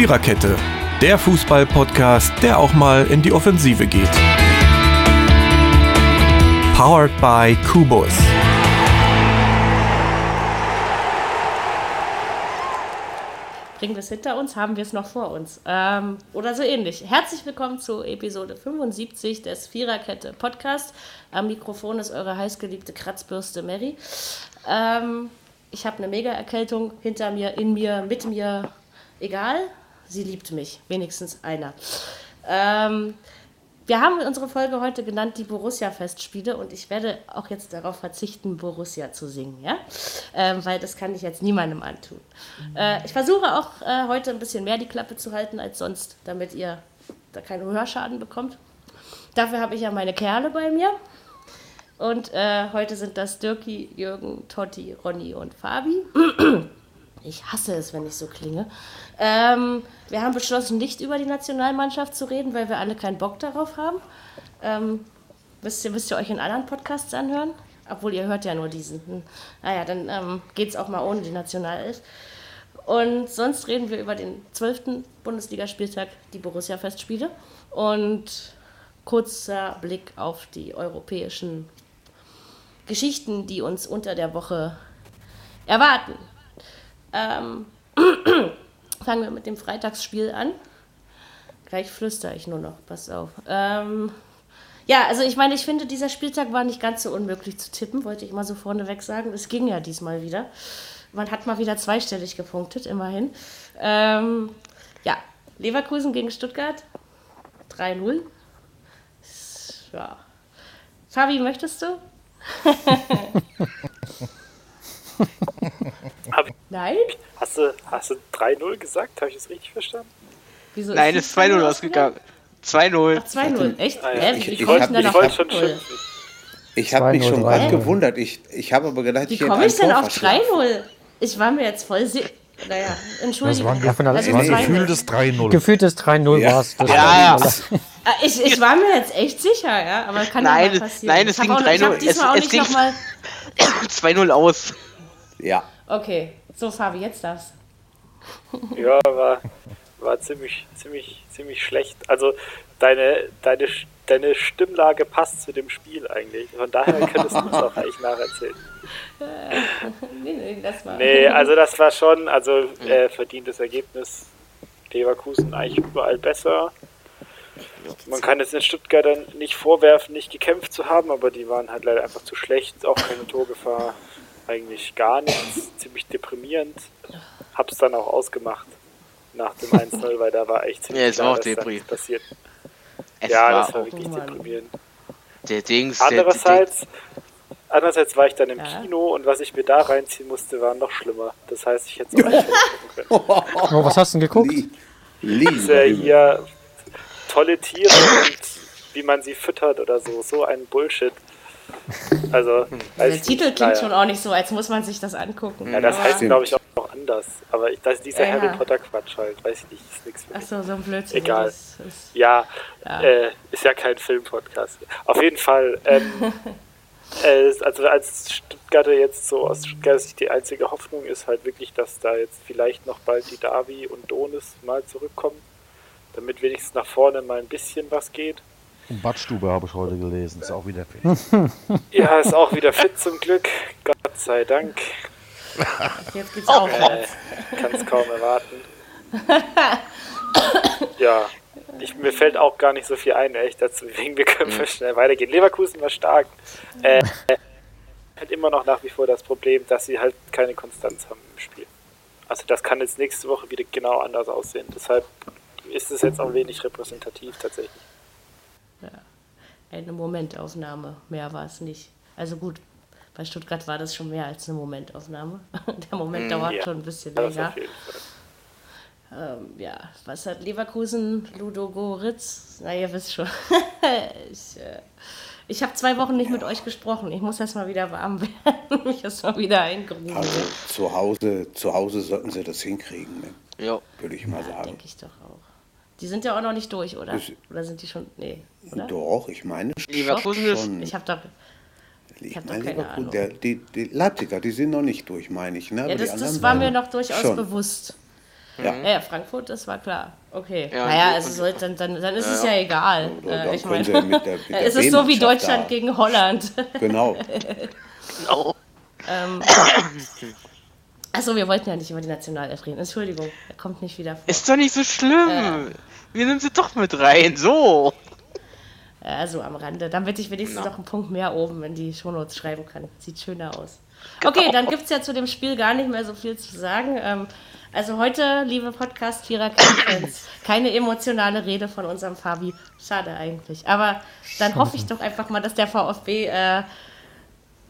Viererkette, der Fußball-Podcast, der auch mal in die Offensive geht. Powered by Kubus. Bringen wir es hinter uns, haben wir es noch vor uns. Ähm, oder so ähnlich. Herzlich willkommen zu Episode 75 des Viererkette Podcast. Am Mikrofon ist eure heißgeliebte Kratzbürste Mary. Ähm, ich habe eine Mega-Erkältung hinter mir, in mir, mit mir. Egal, sie liebt mich. Wenigstens einer. Ähm, wir haben unsere Folge heute genannt die Borussia-Festspiele und ich werde auch jetzt darauf verzichten, Borussia zu singen, ja? Ähm, weil das kann ich jetzt niemandem antun. Äh, ich versuche auch äh, heute ein bisschen mehr die Klappe zu halten als sonst, damit ihr da keinen Hörschaden bekommt. Dafür habe ich ja meine Kerle bei mir. Und äh, heute sind das Dirki, Jürgen, Totti, Ronny und Fabi. Ich hasse es, wenn ich so klinge. Ähm, wir haben beschlossen, nicht über die Nationalmannschaft zu reden, weil wir alle keinen Bock darauf haben. Ähm, wisst, ihr, wisst ihr euch in anderen Podcasts anhören? Obwohl ihr hört ja nur diesen. Hm. Naja, dann ähm, geht es auch mal ohne die Nationalelf. Und sonst reden wir über den 12. Bundesligaspieltag, die Borussia-Festspiele. Und kurzer Blick auf die europäischen Geschichten, die uns unter der Woche erwarten. Ähm, fangen wir mit dem Freitagsspiel an. Gleich flüstere ich nur noch, pass auf. Ähm, ja, also ich meine, ich finde, dieser Spieltag war nicht ganz so unmöglich zu tippen, wollte ich mal so vorneweg sagen. Es ging ja diesmal wieder. Man hat mal wieder zweistellig gepunktet, immerhin. Ähm, ja, Leverkusen gegen Stuttgart. 3-0. Ja. Fabi, möchtest du? Nein? Hast du, hast du 3-0 gesagt? Habe ich das richtig verstanden? Wieso Nein, es ist 2-0 ausgegangen. 2-0. Ach, 2-0. Echt? Ah, ja. Ich, ich, ich, wollte, ich wollte schon schimpfen. Ich habe mich schon gerade gewundert. Ich, ich habe aber gedacht, Wie komme ich denn auf 3-0? Ich war mir jetzt voll sicher. Naja, Entschuldigung. Das war ein, also ein gefühltes 3-0. Gefühltes 3-0 ja. war es. Ja, ja. Ich, ich war mir jetzt echt sicher, ja, aber kann nein, ja passieren. Nein, es ging 3-0. Ich habe diesmal es, auch nicht nochmal... 2-0 aus. Ja. Okay, so Fabi, jetzt darfst Ja, war, war ziemlich, ziemlich, ziemlich schlecht. Also deine, deine, deine Stimmlage passt zu dem Spiel eigentlich. Von daher könntest du es auch eigentlich nacherzählen. nee, nee, das war. Nee, also das war schon, also äh, verdientes Ergebnis. Leverkusen eigentlich überall besser. Man kann es in Stuttgart dann nicht vorwerfen, nicht gekämpft zu haben, aber die waren halt leider einfach zu schlecht, auch keine Torgefahr eigentlich gar nichts, ziemlich deprimierend. Hab's dann auch ausgemacht nach dem 1-0, weil da war echt ziemlich ja, klar, was passiert. Es ja, war das war wirklich deprimierend. Der Dings, andererseits, der, der, andererseits war ich dann im ja. Kino und was ich mir da reinziehen musste, war noch schlimmer. Das heißt, ich hätte es auch nicht gucken können. Oh, was hast du denn geguckt? Diese hier tolle Tiere und wie man sie füttert oder so. So ein Bullshit. Also, der Titel klingt naja. schon auch nicht so, als muss man sich das angucken. Ja, das heißt, glaube ich, auch, auch anders. Aber ich, das, dieser ja. Harry Potter Quatsch halt, weiß ich nicht, ist nichts für mich. Achso, so ein Blödsinn. Egal. Ist, ist, ja, ja. Äh, ist ja kein Filmpodcast. Auf jeden Fall, ähm, äh, also als Stuttgarter jetzt so aus Stuttgart Sicht die einzige Hoffnung ist halt wirklich, dass da jetzt vielleicht noch bald die Davi und Donis mal zurückkommen, damit wenigstens nach vorne mal ein bisschen was geht. Und Badstube habe ich heute gelesen, ist auch wieder fit. ja, ist auch wieder fit zum Glück. Gott sei Dank. Jetzt geht's auch. Äh, Kann es kaum erwarten. ja, ich, mir fällt auch gar nicht so viel ein, echt dazu. Deswegen, wir können mhm. schnell weitergehen. Leverkusen war stark. Äh, halt immer noch nach wie vor das Problem, dass sie halt keine Konstanz haben im Spiel. Also das kann jetzt nächste Woche wieder genau anders aussehen. Deshalb ist es jetzt auch wenig repräsentativ tatsächlich. Ja. Eine Momentaufnahme, mehr war es nicht. Also gut, bei Stuttgart war das schon mehr als eine Momentaufnahme. Der Moment mm, dauert ja. schon ein bisschen länger. Ähm, ja, was hat Leverkusen, Ludo Goritz? Na, ihr wisst schon. ich äh, ich habe zwei Wochen nicht mit euch gesprochen. Ich muss erst mal wieder warm werden. mich erst mal wieder eingrufen. Also zu Hause, zu Hause sollten sie das hinkriegen, ne? Ja. Würde ich mal ja, sagen. Denke ich doch auch. Die sind ja auch noch nicht durch, oder? Ich, oder sind die schon. Nee. Oder? Doch, ich meine Leverkusen ist. schon. Ich habe doch. Ich hab doch keine Ahnung. Der, die, die Leipziger, die sind noch nicht durch, meine ich. Ne? Ja, das, das war mir noch durchaus schon. bewusst. Ja. Ja, Frankfurt, das war klar. Okay. Ja, naja, also soll, dann, dann, dann ist es ja egal. Oder Äh, ich meine, mit der- mit der es ist so wie Deutschland da- gegen Holland. Genau. Genau. Achso, wir wollten ja nicht über die Nationalelf reden. Entschuldigung, er kommt nicht wieder vor. Ist doch nicht so schlimm. Wir nehmen sie doch mit rein. So. Ja, so am Rande, damit ich wenigstens Na. noch einen Punkt mehr oben in die Shownotes schreiben kann. Sieht schöner aus. Okay, dann gibt es ja zu dem Spiel gar nicht mehr so viel zu sagen. Ähm, also heute, liebe Podcast-Vierer-Fans, keine emotionale Rede von unserem Fabi. Schade eigentlich. Aber dann hoffe ich doch einfach mal, dass der VfB äh,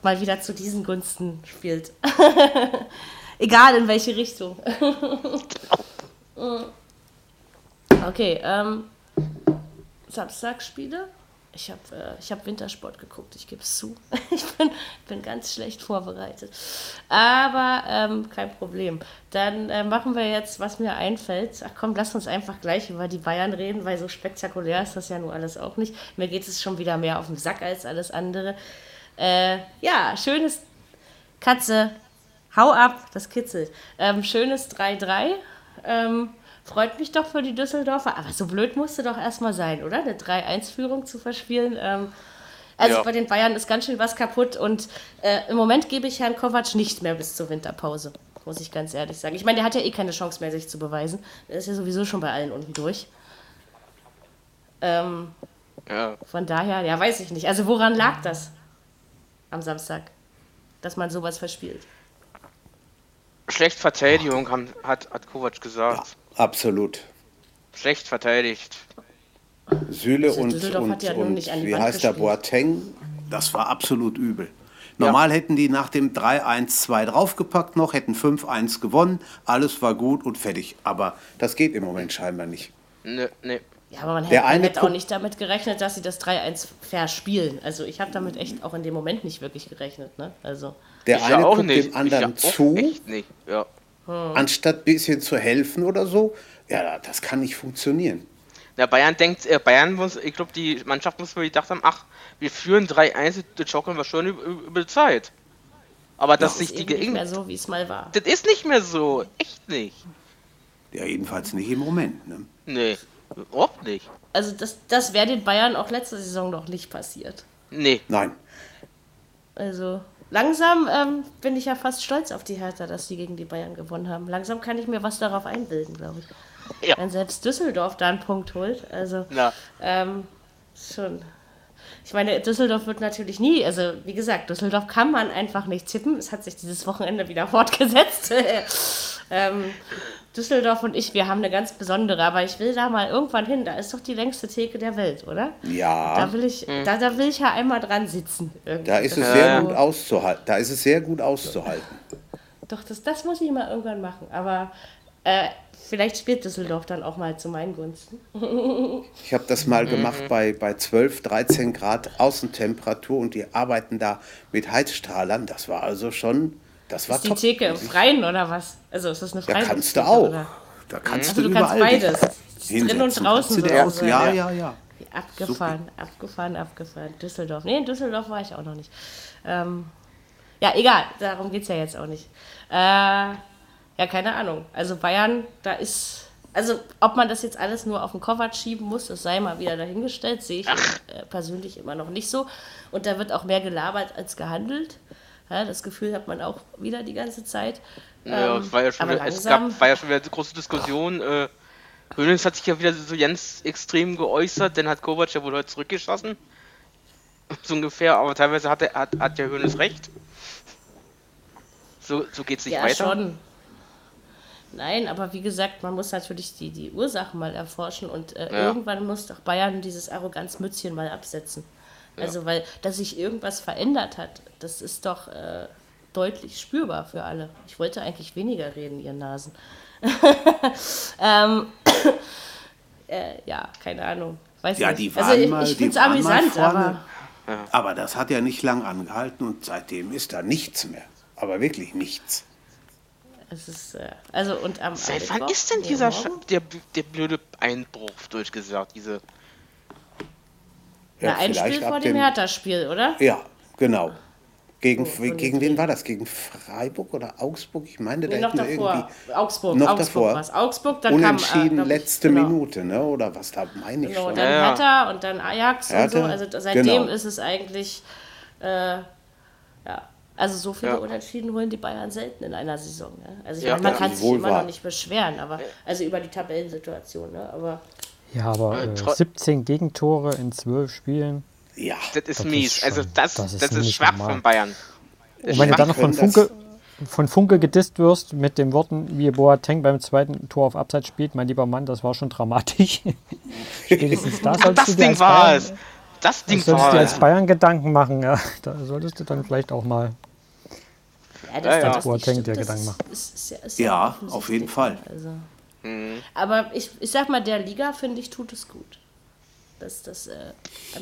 mal wieder zu diesen Gunsten spielt. Egal in welche Richtung. okay, ähm, Samstagsspiele. Ich habe äh, hab Wintersport geguckt, ich gebe es zu. Ich bin, bin ganz schlecht vorbereitet. Aber ähm, kein Problem. Dann äh, machen wir jetzt, was mir einfällt. Ach komm, lass uns einfach gleich über die Bayern reden, weil so spektakulär ist das ja nur alles auch nicht. Mir geht es schon wieder mehr auf den Sack als alles andere. Äh, ja, schönes Katze, hau ab, das kitzelt. Ähm, schönes 3-3. Ähm, freut mich doch für die Düsseldorfer. Aber so blöd musste doch erstmal sein, oder? Eine 3-1-Führung zu verspielen. Ähm, also Ja. bei den Bayern ist ganz schön was kaputt und äh, im Moment gebe ich Herrn Kovac nicht mehr bis zur Winterpause. Muss ich ganz ehrlich sagen. Ich meine, der hat ja eh keine Chance mehr, sich zu beweisen. Der ist ja sowieso schon bei allen unten durch. Ähm, Ja. von daher, ja, weiß ich nicht. Also woran lag das am Samstag, dass man sowas verspielt? Schlecht Verteidigung, haben, hat, hat Kovac gesagt. Absolut. Schlecht verteidigt. Süle Also und, und, hat ja nun und nicht an die wie Wand heißt der. Boateng, das war absolut übel. Normal hätten die nach dem 3-1-2 draufgepackt noch, hätten 5-1 gewonnen, alles war gut und fertig. Aber das geht im Moment scheinbar nicht. Ne, ne. Ja, aber man Der hätte, man eine hätte auch nicht damit gerechnet, dass sie das 3-1 verspielen. Also ich habe damit echt auch in dem Moment nicht wirklich gerechnet. Ne? Also Der Ich eine ja auch guckt nicht. dem anderen ich ja nicht. Ja. anstatt ein bisschen zu helfen oder so. Ja, das kann nicht funktionieren. Der Bayern denkt, äh, Bayern muss, ich glaube, die Mannschaft muss wohl gedacht haben, ach, wir führen 3-1, das schaukeln wir schon über, über die Zeit. Aber dass das ist eben nicht mehr so, wie es mal war. Das ist nicht mehr so. Echt nicht. Ja, jedenfalls nicht im Moment. Ne? Nee. Überhaupt nicht. Also das, das wäre den Bayern auch letzte Saison noch nicht passiert. Nee. Nein. Also langsam ähm, bin ich ja fast stolz auf die Hertha, dass sie gegen die Bayern gewonnen haben. Langsam kann ich mir was darauf einbilden, glaube ich. Ja. Wenn selbst Düsseldorf da einen Punkt holt. Also ähm, schon. Ich meine, Düsseldorf wird natürlich nie, also wie gesagt, Düsseldorf kann man einfach nicht tippen. Es hat sich dieses Wochenende wieder fortgesetzt. ähm, Düsseldorf und ich, wir haben eine ganz besondere, aber ich will da mal irgendwann hin. Da ist doch die längste Theke der Welt, oder? Ja, Da will ich, da, da will ich ja einmal dran sitzen. irgendwie. da ist es Das sehr gut auszuhalten. Da ist es sehr gut auszuhalten. Doch, das, das muss ich mal irgendwann machen. Aber äh, vielleicht spielt Düsseldorf dann auch mal zu meinen Gunsten. Ich habe das mal gemacht bei, bei 12, 13 Grad Außentemperatur und die arbeiten da mit Heizstrahlern. Das war also schon, das war Ist die top. Theke im Freien oder was? Also ist das eine Da Freie kannst du auch. Da kannst Also du du kannst beides. Drin und draußen sozusagen. aus- Ja, ja, ja. Abgefahren, abgefahren, abgefahren. Düsseldorf. Nee, in Düsseldorf war ich auch noch nicht. Ähm, ja, egal, darum geht es ja jetzt auch nicht. Äh, ja, keine Ahnung. Also Bayern, da ist. Also, ob man das jetzt alles nur auf den Kovac schieben muss, das sei mal wieder dahingestellt, sehe ich äh, persönlich immer noch nicht so. Und da wird auch mehr gelabert als gehandelt. Ja, das Gefühl hat man auch wieder die ganze Zeit. Ja, Ähm, es war ja schon wieder, es gab, war ja schon wieder eine große Diskussion. Äh, Hönes hat sich ja wieder so ganz extrem geäußert, dann hat Kovac ja wohl heute zurückgeschossen. So ungefähr, aber teilweise hat, er, hat, hat ja Hönes recht. So, so geht's nicht ja, weiter. schon. Nein, aber wie gesagt, man muss natürlich die, die Ursachen mal erforschen und äh, Ja. irgendwann muss doch Bayern dieses Arroganzmützchen mal absetzen. Also, weil, dass sich irgendwas verändert hat, das ist doch äh, deutlich spürbar für alle. Ich wollte eigentlich weniger reden, ihr Nasen. ähm, äh, ja, keine Ahnung. Weiß Ja, nicht. die waren also, ich, mal, ich die finde es amüsant, vorne. aber. Aber das hat ja nicht lang angehalten und seitdem ist da nichts mehr. Aber wirklich nichts. Es ist, äh, also und am Seit wann ist denn dieser der, der blöde Einbruch durchgesagt? Diese, Na, ein Spiel vor dem Hertha-Spiel, oder? Ja, genau. Gegen, in gegen wen war das? Gegen Freiburg oder Augsburg? Ich meine, da Nee, noch hätten wir davor. irgendwie Augsburg. noch Augsburg davor. war's. Augsburg, dann kam, äh, unentschieden glaub ich, letzte genau. Minute, ne? Oder was da meine ich Genau, schon. dann Ja, ja. Hertha und dann Ajax Hertha, und so. Also da- seitdem genau. ist es eigentlich, äh, ja, also so viele Ja. Unentschieden holen die Bayern selten in einer Saison. Ne? Also ich Ja, meine, man ja, kann sich immer wahr. noch nicht beschweren, aber also über die Tabellensituation, ne? aber Ja, aber Äh, äh, tro- 17 Gegentore in 12 Spielen. Ja, Das ist Das mies. ist also schon- das, das das ist ist, nicht schwach normal. von Bayern. Das Und wenn du schwach. dann noch von das- Funke, von Funke gedisst wirst mit den Worten, wie Boateng beim zweiten Tor auf Abseits spielt, mein lieber Mann, das war schon dramatisch. Spätestens da solltest das du dir Ding war Bayern, es. Das Ding solltest du war dir es. als Bayern Gedanken machen. Ja, da solltest du dann vielleicht auch mal. ja, Ja, ja. das Boateng dir Gedanken das machen. Ist, ist, ist, ist Ja, auf jeden Fall. Also. Mhm. Aber ich, ich sag mal, der Liga, finde ich, tut es gut. Dass das, äh,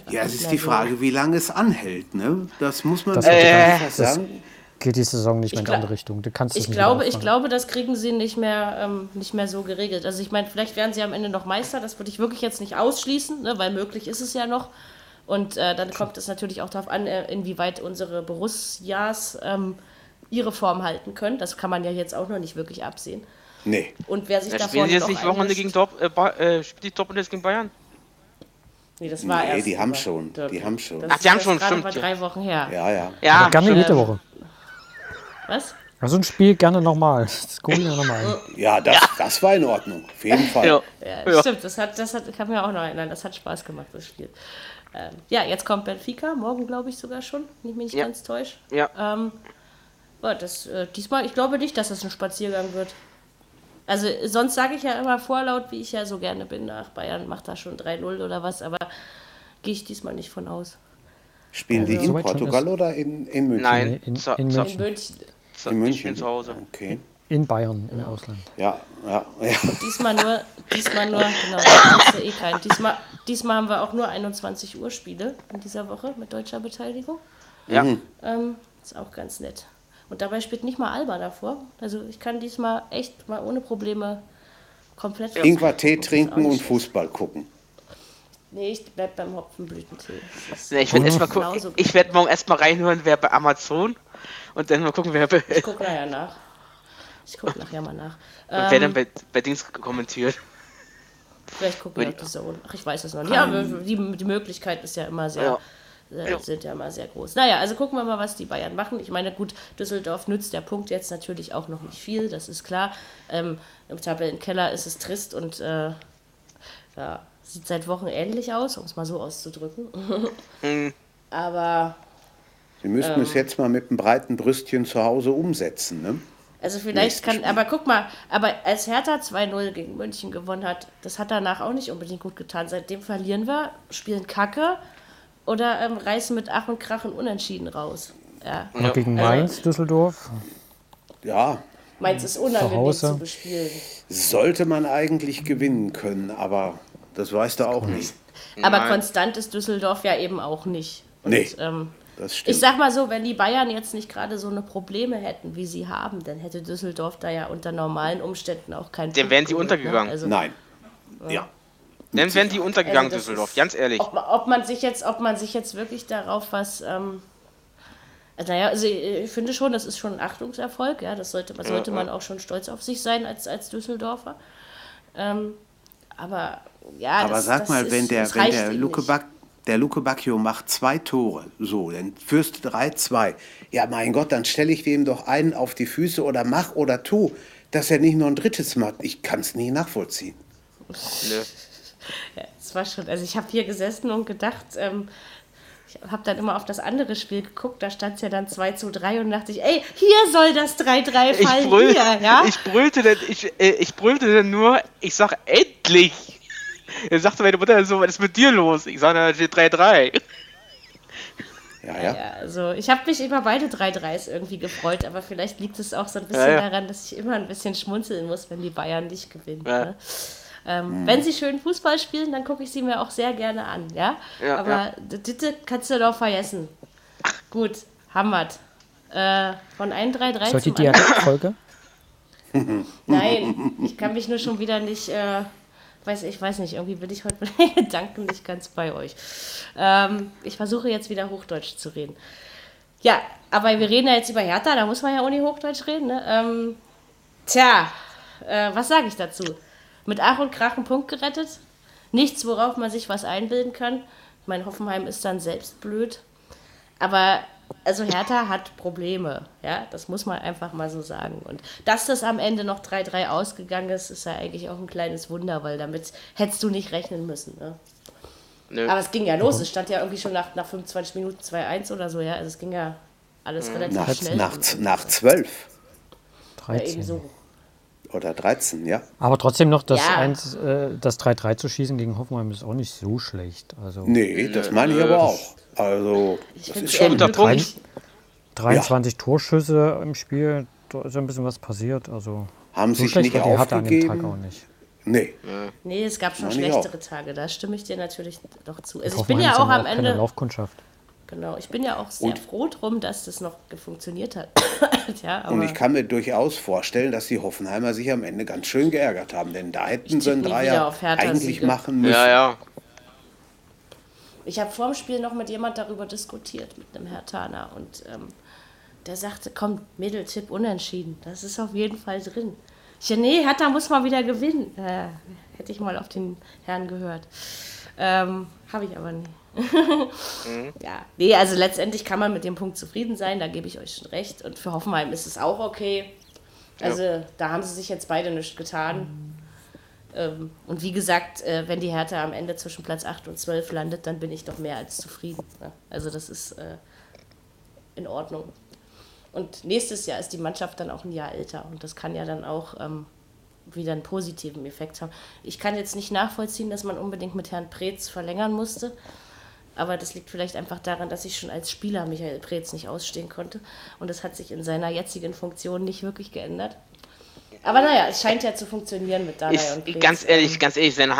ja, es ist die Frage, wie lange es anhält, ne? Das muss man Das- Äh, das- sagen. Geht die Saison nicht mehr in die andere Richtung. Du kannst es Ich nicht glaube, ich glaube, das kriegen sie nicht mehr, ähm, nicht mehr so geregelt. Also ich meine, vielleicht werden sie am Ende noch Meister, das würde ich wirklich jetzt nicht ausschließen, ne, weil möglich ist es ja noch. Und äh, dann kommt es natürlich auch darauf an, äh, inwieweit unsere Borussias ähm, ihre Form halten können. Das kann man ja jetzt auch noch nicht wirklich absehen. Nee. Und wer sich Ja, davon spielen die jetzt nicht Wochenende gegen Dort, äh, äh, spielt die Dortmund jetzt gegen Bayern? Nee, das war Nee, erst die haben schon, die haben schon. Das Ach, ist die haben schon, stimmt, mal ja. drei Wochen her. Ja, ja. Ja, Aber gerne jede Woche. Was? Also ein Spiel gerne nochmal. Das gucken wir nochmal an. Ja, das, das war in Ordnung. Auf jeden Fall. Ja. Ja, Ja. stimmt, das hat, das hat, kann mir auch noch erinnern, das hat Spaß gemacht, das Spiel. Ähm, ja, jetzt kommt Benfica, morgen glaube ich sogar schon, wenn ich mich nicht Ja. ganz täusche. Ja. Ähm, ja, das, äh, diesmal, ich glaube nicht, dass das ein Spaziergang wird. Also sonst sage ich ja immer vorlaut, wie ich ja so gerne bin, nach Bayern macht da schon 3-0 oder was, aber gehe ich diesmal nicht von aus. Spielen die in Portugal ist- oder in, in München? Nein, in- in zu- In München. München. zu- In München. zu Hause. Okay. In Bayern, im Ausland. Ja, ja, ja. Diesmal nur, diesmal nur, genau, das ist ja eh kein. Diesmal, diesmal haben wir auch nur 21 Uhr Spiele in dieser Woche mit deutscher Beteiligung. Ja. Ähm, ist auch ganz nett. Und dabei spielt nicht mal Alba davor. Also ich kann diesmal echt mal ohne Probleme komplett. Ingwer-Tee trinken und. Fußball gucken. Nee, ich bleib beim Hopfenblütentee. Nee, ich werde erst mal gucken. genauso Ich werde morgen erstmal reinhören, wer bei Amazon und dann mal gucken, wer bei, Ich gucke nachher nach. Ich gucke nachher mal nach. und wer dann Ähm, bei, bei Dings kommentiert. vielleicht gucken wir auf die Zone. Ach, ich weiß es noch nicht. Ja, die, die Möglichkeit ist ja immer sehr, äh, Ja. sind ja immer sehr groß. Naja, also gucken wir mal, was die Bayern machen. Ich meine, gut, Düsseldorf nützt der Punkt jetzt natürlich auch noch nicht viel, das ist klar. Ähm, Im Tabellenkeller ist es trist und äh, ja, sieht seit Wochen ähnlich aus, um es mal so auszudrücken. Mhm. Aber Sie müssten Ähm. es jetzt mal mit einem breiten Brüstchen zu Hause umsetzen, ne? Also vielleicht kann, aber guck mal, aber als Hertha 2-0 gegen München gewonnen hat, das hat danach auch nicht unbedingt gut getan. Seitdem verlieren wir, spielen Kacke oder ähm, reißen mit Ach und Krach und Unentschieden raus. Ja. Noch gegen Also- Mainz, Düsseldorf. Ja, Mainz ist unangenehm zu bespielen. sollte man eigentlich gewinnen können, aber das weißt du auch nicht. Aber Nein. konstant ist Düsseldorf ja eben auch nicht. Und, Nee. ähm, Das ich stimmt. sag mal so, wenn die Bayern jetzt nicht gerade so eine Probleme hätten, wie sie haben, dann hätte Düsseldorf da ja unter normalen Umständen auch keinen Dann wären die geholt, untergegangen. Ne? Also, Nein. Ja. Dann wären die untergegangen, Also Düsseldorf, ist- ganz ehrlich. Ob, man- ob, man sich jetzt, ob man sich jetzt wirklich darauf was. Ähm, also, naja, also ich finde schon, das ist schon ein Achtungserfolg. Ja, das sollte, sollte man auch schon stolz auf sich sein als, als Düsseldorfer. Ähm, aber ja, Aber das, sag das mal, ist, wenn der, wenn der Luke, nicht. Bac, der Luke Bacchio macht zwei Tore, so, dann führst du 3-2. Ja, mein Gott, dann stelle ich dem doch einen auf die Füße oder mach oder tu, dass er nicht noch ein drittes macht. Ich kann es nie nachvollziehen. Nö. Das war schon, also ich habe hier gesessen und gedacht, ähm, ich habe dann immer auf das andere Spiel geguckt, da stand es ja dann 2 zu 3 und dachte ich, ey, hier soll das 3-3 Ich, fallen, brüll, hier, ja? ich brüllte dann, ich, äh, ich brüllte dann nur, ich sag endlich. Er sagte meine Mutter so, was ist mit dir los? Ich sage, da steht 3-3. Ja, ja. Ja, also ich habe mich über beide 3-3s irgendwie gefreut, aber vielleicht liegt es auch so ein bisschen Ja, ja. daran, dass ich immer ein bisschen schmunzeln muss, wenn die Bayern nicht gewinnen. Ja. Ne? Ähm, Wenn sie schön Fußball spielen, dann gucke ich sie mir auch sehr gerne an, ja. Ja, aber ja. Ditte kannst du doch vergessen. Gut, Hammert. Äh, von 1 3-3 Sollte zum die. Dialektfolge? Nein, ich kann mich nur schon wieder nicht, äh, weiß ich weiß nicht, irgendwie bin ich heute mit den Gedanken nicht ganz bei euch. Ähm, ich versuche jetzt wieder Hochdeutsch zu reden. Ja, aber wir reden ja jetzt über Hertha, da muss man ja nicht Hochdeutsch reden. Ne? Ähm, tja, äh, was sage ich dazu? Mit Ach und Krach einen Punkt gerettet. Nichts, worauf man sich was einbilden kann. Ich meine, Hoffenheim ist dann selbst blöd. Aber also Hertha hat Probleme, ja, das muss man einfach mal so sagen. Und dass das am Ende noch 3-3 ausgegangen ist, ist ja eigentlich auch ein kleines Wunder, weil damit hättest du nicht rechnen müssen. Ne? Nö. Aber es ging ja los, es stand ja irgendwie schon nach, nach 25 Minuten 2-1 oder so, ja, also es ging ja alles relativ Nach, schnell. nach, nach 12 ja, eben 13. so. Oder 13, ja. Aber trotzdem noch das Ja. 1, äh, das 3-3 zu schießen gegen Hoffenheim ist auch nicht so schlecht. Also Nee, das meine ich aber auch. Also, das ist schon. Guter Punkt. 23 Torschüsse im Spiel, da ist ja ein bisschen was passiert. Also Haben so sich schlecht nicht war die Hertha an dem Tag aufgegeben. auch nicht. Nee, Nee, es gab schon ich schlechtere Tage, da stimme ich dir natürlich doch zu. Also ich bin ja auch am keine Ende, Laufkundschaft. Genau, ich bin ja auch sehr Und- froh drum, dass das noch funktioniert hat. ja, aber und ich kann mir durchaus vorstellen, dass die Hoffenheimer sich am Ende ganz schön geärgert haben, denn da hätten sie einen Dreier eigentlich Siege. machen müssen. Ja, ja. Ich habe vor dem Spiel noch mit jemand darüber diskutiert, mit einem Hertaner. Und ähm, der sagte, komm, Mitteltipp unentschieden. Das ist auf jeden Fall drin. Ich ja, nee, Hertha muss mal wieder gewinnen. Äh, hätte ich mal auf den Herrn gehört. Ähm, habe ich aber nie. Ja, nee, also letztendlich kann man mit dem Punkt zufrieden sein, da gebe ich euch schon recht. Und für Hoffenheim ist es auch okay. Also da haben sie sich jetzt beide nichts getan. Ähm, und wie gesagt, äh, wenn die Hertha am Ende zwischen Platz 8 und 12 landet, dann bin ich doch mehr als zufrieden. Ne? Also das ist äh, in Ordnung. Und nächstes Jahr ist die Mannschaft dann auch ein Jahr älter und das kann ja dann auch ähm, wieder einen positiven Effekt haben. Ich kann jetzt nicht nachvollziehen, dass man unbedingt mit Herrn Preetz verlängern musste. Aber das liegt vielleicht einfach daran, dass ich schon als Spieler Michael Preetz nicht ausstehen konnte. Und das hat sich in seiner jetzigen Funktion nicht wirklich geändert. Aber naja, es scheint ja zu funktionieren mit Dardai und Preetz. ganz ehrlich, ganz ehrlich, seine,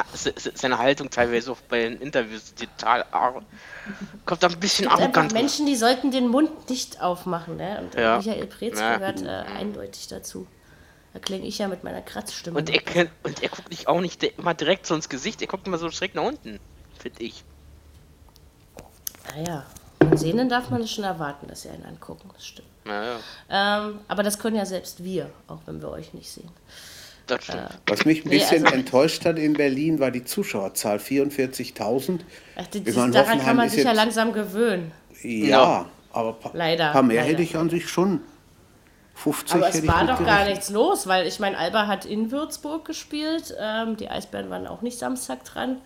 seine Haltung teilweise auch bei den Interviews total ar- kommt da ein bisschen Es gibt arrogant. Menschen, die sollten den Mund nicht aufmachen. Ne? Und äh, Ja. Michael Preetz Ja. gehört äh, eindeutig dazu. Da klinge ich ja mit meiner Kratzstimme. Und er, und er guckt nicht auch nicht immer direkt so ins Gesicht, er guckt immer so schräg nach unten, finde ich. Naja, von Sehnen darf man es schon erwarten, dass sie einen angucken. Das stimmt. Naja, Ähm, aber das können ja selbst wir, auch wenn wir euch nicht sehen. das stimmt. Was mich ein Nee, bisschen also- enttäuscht hat in Berlin, war die Zuschauerzahl 44.000. Ach, die, Ich meine, daran kann Hoffenheim man ist sich ja langsam gewöhnen. Ja, Ja. aber ein paar, Leider, paar mehr leider. hätte ich an sich schon. 50 Aber es war doch gar nichts los, weil ich meine, Alba hat in Würzburg gespielt. Ähm, die Eisbären waren auch nicht Samstag dran.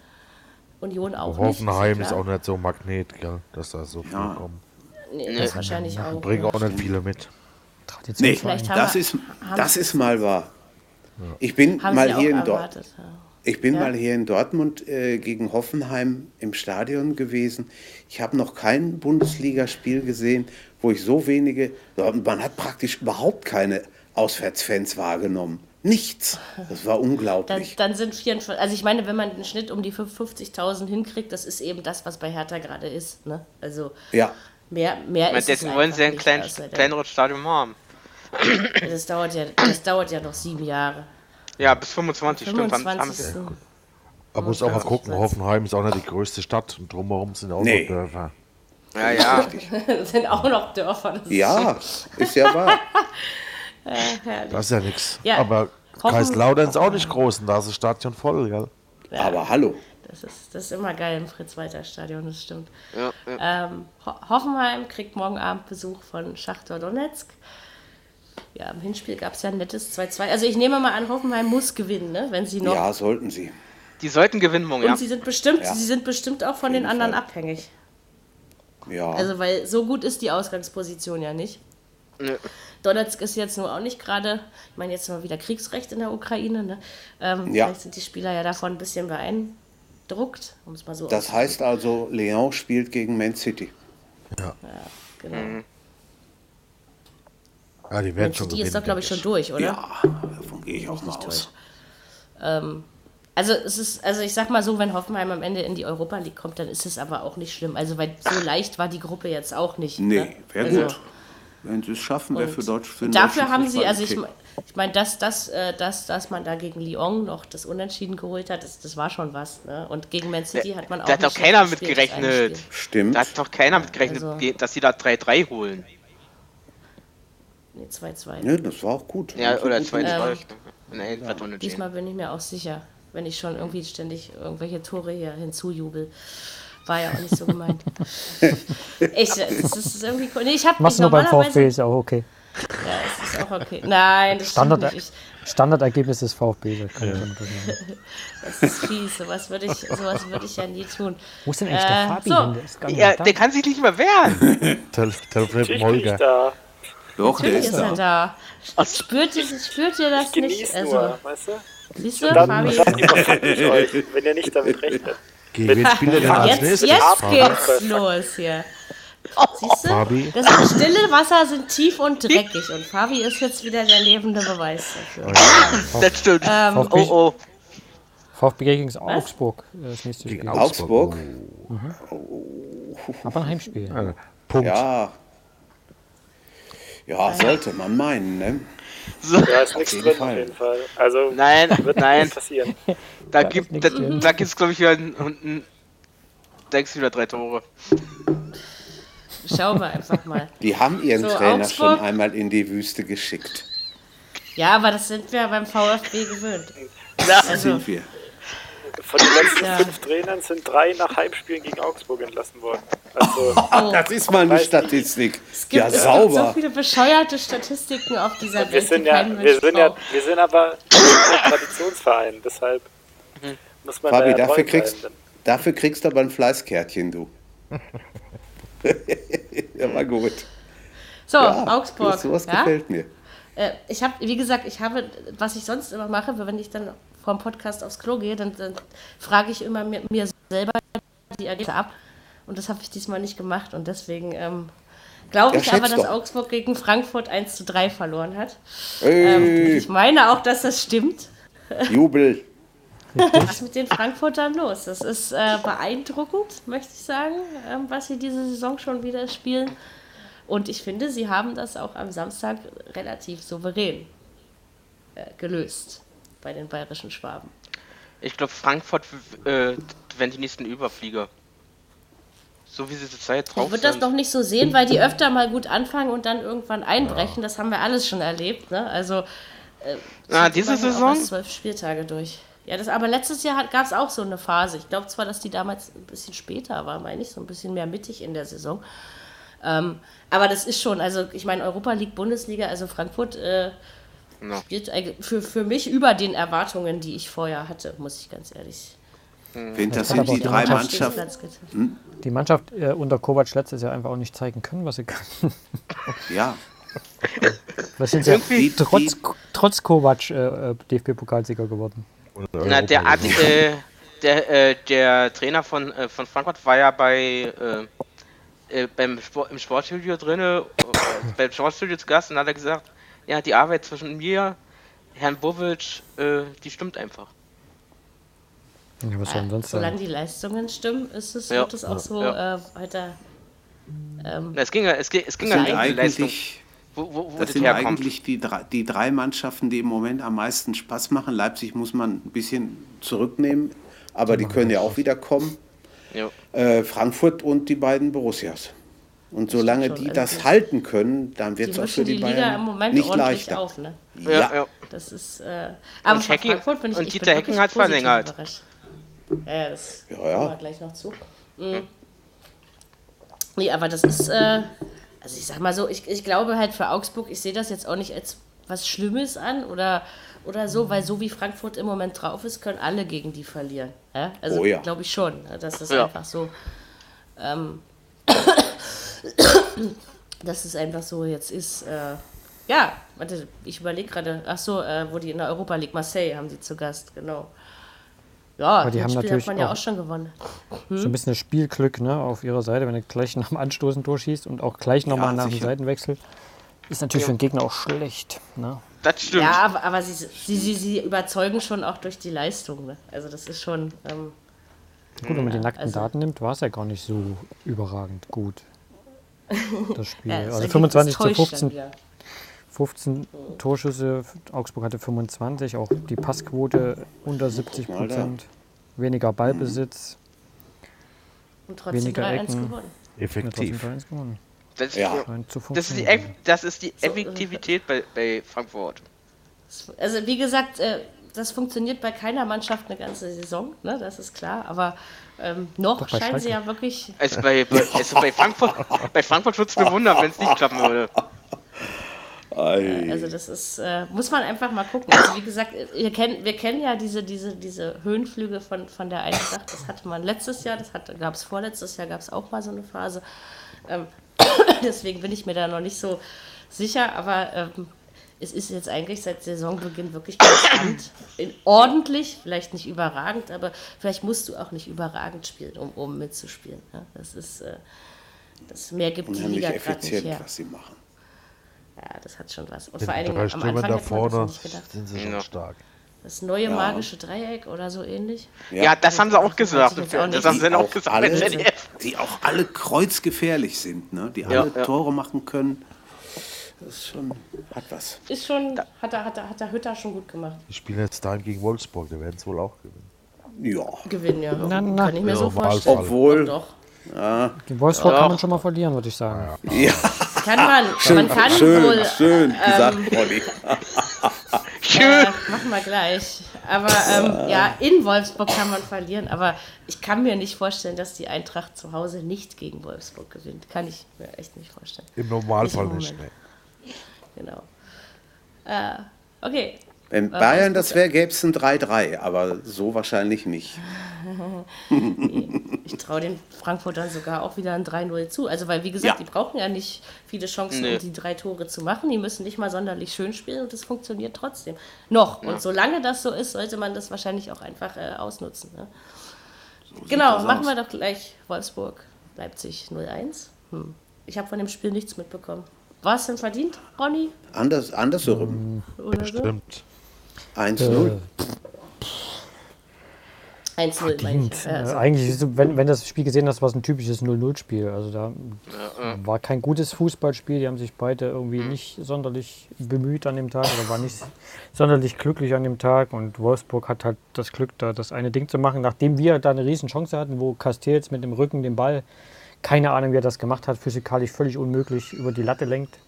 Union auch Hoffenheim nicht. ist auch nicht so ein Magnet, gell, dass da so viel Ja. kommen. Nee, das wahrscheinlich auch. Bringen auch nicht viele mit. Nee, das wir- ist, das ist mal wahr. Ich bin mal hier in Dort erwartet. Ja. Ich bin Ja. mal hier in Dortmund äh, gegen Hoffenheim im Stadion gewesen. Ich habe noch kein Bundesligaspiel gesehen, wo ich so wenige, man hat praktisch überhaupt keine Auswärtsfans wahrgenommen. Nichts. Das war Dann, unglaublich. dann sind 44, also ich meine, wenn man den Schnitt um die 50.000 hinkriegt, das ist eben das, was bei Hertha gerade ist. Ne? Also Ja, mehr, mehr meine, ist es deswegen wollen sie ein klein, kleineres Stadion haben. Das dauert, ja, das dauert ja noch sieben Jahre. Ja, bis 25 stimmt. Haben, haben 25. Aber muss auch mal gucken, Hoffenheim ist auch nicht die größte Stadt und drumherum sind auch Nee. noch Dörfer. Ja, ja. Das sind auch noch Dörfer. Ja, ist ja wahr. herrlich. Das ist ja nichts. Ja, Aber Kaiserslautern ist auch nicht groß und da ist das Stadion voll, gell? Aber hallo. Das ist, das ist immer geil im Fritz-Walter-Stadion, das stimmt. ja, ja. Ähm, Ho Hoffenheim kriegt morgen Abend Besuch von Schachtor Donetsk. Ja, im Hinspiel gab es ja ein nettes 2-2. Also ich nehme mal an, Hoffenheim muss gewinnen, ne? wenn sie noch. Ja, sollten sie. Die sollten gewinnen morgen, Und ja. sie sind bestimmt, Ja. sie sind bestimmt auch von den anderen Fall. abhängig. Ja, Also weil so gut ist die Ausgangsposition ja nicht. Nö. Donetsk ist jetzt nur auch nicht gerade, ich meine jetzt mal wieder Kriegsrecht in der Ukraine, ne? Ähm, Ja. Vielleicht sind die Spieler ja davon ein bisschen beeindruckt, um es mal so das heißt also, Leon spielt gegen Man City. genau. Mhm. Ja, die werden Und schon die gewinnen. ist doch, glaube ich, schon durch, oder? Ja, davon gehe ich auch mal nicht aus. Ähm, also es ist, also ich sag mal so, wenn Hoffenheim am Ende in die Europa League kommt, dann ist es aber auch nicht schlimm. Also weil so leicht war die Gruppe jetzt auch nicht. Nee, ne? wäre Also, gut. Wenn sie es schaffen, wäre für Deutsch für Dafür haben sie, also ich, ich meine, dass, dass, äh, dass, dass man da gegen Lyon noch das Unentschieden geholt hat, das, das war schon was. Ne? Und gegen Man City hat man auch. Da hat doch keiner mit gerechnet. Stimmt. Da hat doch keiner mit gerechnet, Also- dass sie da 3-3 holen. Nee, 2-2. Ne, das war auch gut. Ja, oder Gut. 2-2. Nein, das war unentschieden. Diesmal bin ich mir auch sicher, wenn ich schon irgendwie ständig irgendwelche Tore hier hinzujubel. War ja auch nicht so gemeint. Echt, das ist irgendwie cool. Nee, ich habe Machst du nur beim VfB, ist ja auch okay. Ja, es ist auch okay. Nein, das Standard, stimmt nicht. Ich, Standardergebnis des VfB. Das, machen. das ist fies. Sowas würde ich, sowas würde ich ja nie tun. Wo ist denn eigentlich Äh, der Fabi so. hin? Der Ja, da. der kann sich nicht mehr wehren. Tel Telefoniert mit Natürlich bin ich Holger. da. Doch, der Natürlich ist ist er da. da. Spürt ihr, spürt ihr das nicht? nur, Also, weißt du? siehst du, Dann, Fabi? dann ich euch, wenn ihr nicht damit rechnet. Gegen wen spielt er denn als Jetzt, nächstes? jetzt Fabi? geht's los hier. Siehst du? Fabi? Das stille Wasser sind tief und dreckig und Fabi ist jetzt wieder der lebende Beweis dafür. Das stimmt. Ähm, oh, oh. VfB gegen Augsburg. äh, Das nächste Gegen Spiel. Augsburg? Aber ein Heimspiel. Äh, Punkt. Ja. Ja, sollte man meinen, ne? Da ist nichts drin Fall. auf jeden Fall. Also Nein, wird nein. nichts passieren. Da gibt da, drin. da gibt's glaube ich wieder ein, ein, da gibt's wieder drei Tore. Schauen wir einfach mal. Die haben ihren So, Trainer Augsburg. schon einmal in die Wüste geschickt. Ja, aber das sind wir beim VfB gewöhnt. Das Also, sind wir. Von den letzten Ja. fünf Trainern sind drei nach Heimspielen gegen Augsburg entlassen worden. Also Das ist mal eine Statistik. es gibt, Ja, es gibt so sauber. viele bescheuerte Statistiken auf dieser wir Welt, sind die ja, wir sind ja, braucht. wir sind aber ein Traditionsverein, deshalb muss man Fabi, da ja dafür kriegst, dafür kriegst du aber ein Fleißkärtchen, du. ja, war gut. So, Ja, Augsburg. Sowas ja? gefällt mir. Äh, ich habe, wie gesagt, ich habe, was ich sonst immer mache, wenn ich dann vom Podcast aufs Klo gehe, dann, dann frage ich immer mir, mir selber die Ergebnisse ab. Und das habe ich diesmal nicht gemacht. Und deswegen ähm, glaube Ja, ich aber, dass doch. Augsburg gegen Frankfurt 1 zu 3 verloren hat. Ähm, ich meine auch, dass das stimmt. Jubel. Was ist mit den Frankfurtern los? Das ist äh, beeindruckend, möchte ich sagen, ähm, was sie diese Saison schon wieder spielen. Und ich finde, sie haben das auch am Samstag relativ souverän äh, gelöst bei den bayerischen Schwaben. Ich glaube Frankfurt äh, werden die nächsten Überflieger. So wie sie zurzeit drauf Ich würde das sind. noch nicht so sehen, weil die öfter mal gut anfangen und dann irgendwann einbrechen. Das haben wir alles schon erlebt. Ne? Also äh, Ah, zieht diese Saison? zwölf Spieltage durch. Ja, das, aber letztes Jahr gab es auch so eine Phase. Ich glaube zwar, dass die damals ein bisschen später war, meine ich, so ein bisschen mehr mittig in der Saison. Ähm, aber das ist schon, also ich meine, Europa League, Bundesliga, also Frankfurt äh, Ja. spielt für, für mich über den Erwartungen, die ich vorher hatte, muss ich ganz ehrlich das kann sind die drei Mannschaft. Mannschaften. Platz getippt. Die Mannschaft äh, unter Kovac letztes Jahr einfach auch nicht zeigen können, was sie kann. Ja, Was sind sie ja Irgendwie- trotz, trotz Kovac äh, äh, DFB-Pokalsieger geworden. Na, der, Adi, äh, der, äh, der Trainer von, äh, von Frankfurt war ja bei äh, beim Sport, im Sportstudio drinne, äh, beim Sportstudio zu Gast und hat er gesagt, ja, die Arbeit zwischen mir, Herrn Bovic, äh, die stimmt einfach. Ja, was soll sonst Solange sein? die Leistungen stimmen, ist es, Ja. wird es auch so Ja. äh, weiter. Ähm, Na, Es ging ja, es ging, es ging das ja sind eigentlich die wo, wo, wo das das sind herkommt. eigentlich die, drei, die drei Mannschaften, die im Moment am meisten Spaß machen. Leipzig muss man ein bisschen zurücknehmen, aber die können ja auch wieder kommen. Ja. Äh, Frankfurt und die beiden Borussias. Und solange die Also das die- halten können, dann wird es auch für die die Liga Bayern im Moment nicht leichter. auf, ne? Ja, Ja, ja. Das ist. Äh, aber Und Hacking- Frankfurt bin ich, und ich Dieter wirklich hat verlängert. Ja, ja, das Ja, kommen ja. wir gleich noch zu. Mhm. Nee, aber das ist. Äh, also ich sag mal so, ich, ich glaube halt für Augsburg, ich sehe das jetzt auch nicht als was Schlimmes an oder, oder so, weil so wie Frankfurt im Moment drauf ist, können alle gegen die verlieren. Ja? Also Oh ja. glaube ich schon, dass das Ja. einfach so. Ähm, dass es einfach so jetzt ist. Äh, ja, warte, ich überlege gerade, ach so, äh, wo die in der Europa League, Marseille haben sie zu Gast, genau. Ja, die das haben Spiel natürlich hat man ja auch- auch schon gewonnen. So ein bisschen das Spielglück ne, auf ihrer Seite, wenn du gleich nach dem Anstoßen durchschießt und auch gleich nochmal Ja, nach dem. Seitenwechsel. Ist natürlich für den Gegner auch schlecht. Ne? Das stimmt. Ja, aber, aber sie, sie, sie, sie überzeugen schon auch durch die Leistung. Ne? Also das ist schon, ähm, Gut, wenn man die nackten also- Daten nimmt, war es ja gar nicht so überragend gut. Das Spiel. ja, das also Ergebnis 25 zu täuscht dann 15, wieder. 15 Torschüsse, Augsburg hatte 25, auch die Passquote unter 70 mal da. Prozent, weniger Ballbesitz, Und trotzdem Weniger 3-1 Ecken. gewonnen. ja, trotzdem Effektiv. 3-1 gewonnen. Das, Ja. Das, ist die, das ist die Effektivität bei, bei Frankfurt. Also wie gesagt, äh, das funktioniert bei keiner Mannschaft eine ganze Saison, ne? das ist klar. Aber ähm, noch Doch scheinen sie ja wirklich. Also bei, bei, also bei Frankfurt, bei Frankfurt würde es mir wundern, wenn es nicht klappen würde. Also das ist, äh, muss man einfach mal gucken. Also wie gesagt, ihr kennt, wir kennen ja diese, diese, diese Höhenflüge von, von der Eintracht. Das hatte man letztes Jahr, das gab es vorletztes Jahr, gab es auch mal so eine Phase. Ähm, deswegen bin ich mir da noch nicht so sicher, aber ähm, es ist jetzt eigentlich seit Saisonbeginn wirklich konstant, in, ordentlich, vielleicht nicht überragend, aber vielleicht musst du auch nicht überragend spielen, um oben mitzuspielen. Ja? Das ist, äh, das mehr gibt die Unheimlich Liga gerade nicht effizient, her. was sie machen. Ja, das hat schon was. Und Mit vor allen Dingen drei am Stürmern Anfang da das vorne sind sie schon Ja. stark. Das neue magische Dreieck oder so ähnlich. Ja, das haben sie auch gesagt. Jetzt auch Das haben sie dann auch gesagt alle, die auch alle kreuzgefährlich sind, ne? die alle ja. Tore machen können. Das ist schon, hat was. Ist schon, hat der, hat, der, hat der Hütter schon gut gemacht. Die spielen jetzt daheim gegen Wolfsburg, da werden es wohl auch gewinnen. Ja, Gewinnen, ja. Na, na. Kann ich mir so Normalfall. vorstellen. Obwohl- Doch. Gegen Wolfsburg kann man schon mal verlieren, würde ich sagen. ja. Kann man. man kann schön, wohl. schön gesagt, Ronny. Äh, machen wir gleich. Aber ähm, ja, in Wolfsburg kann man verlieren. Aber ich kann mir nicht vorstellen, dass die Eintracht zu Hause nicht gegen Wolfsburg gewinnt. Kann ich mir echt nicht vorstellen. Im Normalfall Nicht nicht. Nee. Genau. Äh, okay. Wenn Bayern das wäre, gäbe es ein 3-3, aber so wahrscheinlich nicht. Ich traue den Frankfurtern sogar auch wieder ein 3-0 zu. Also, weil, wie gesagt, Ja. die brauchen ja nicht viele Chancen, Nee. um die drei Tore zu machen. Die müssen nicht mal sonderlich schön spielen und das funktioniert trotzdem. Noch. Und solange das so ist, sollte man das wahrscheinlich auch einfach äh, ausnutzen. Ne? genau, das machen aus. wir doch gleich Wolfsburg, Leipzig 0-1. Hm. Ich habe von dem Spiel nichts mitbekommen. War es denn verdient, Ronny? Anders, andersherum. Oder so? Stimmt. 1-0. 1-0, meine ich. Also, Äh, eigentlich, ist wenn, wenn das Spiel gesehen hast, war es ein typisches 0-0-Spiel. Also da war kein gutes Fußballspiel. Die haben sich beide irgendwie nicht sonderlich bemüht an dem Tag oder waren nicht sonderlich glücklich an dem Tag. Und Wolfsburg hat halt das Glück, da das eine Ding zu machen, nachdem wir da eine riesen Chance hatten, wo Castells mit dem Rücken den Ball, keine Ahnung, wie er das gemacht hat, physikalisch völlig unmöglich über die Latte lenkt.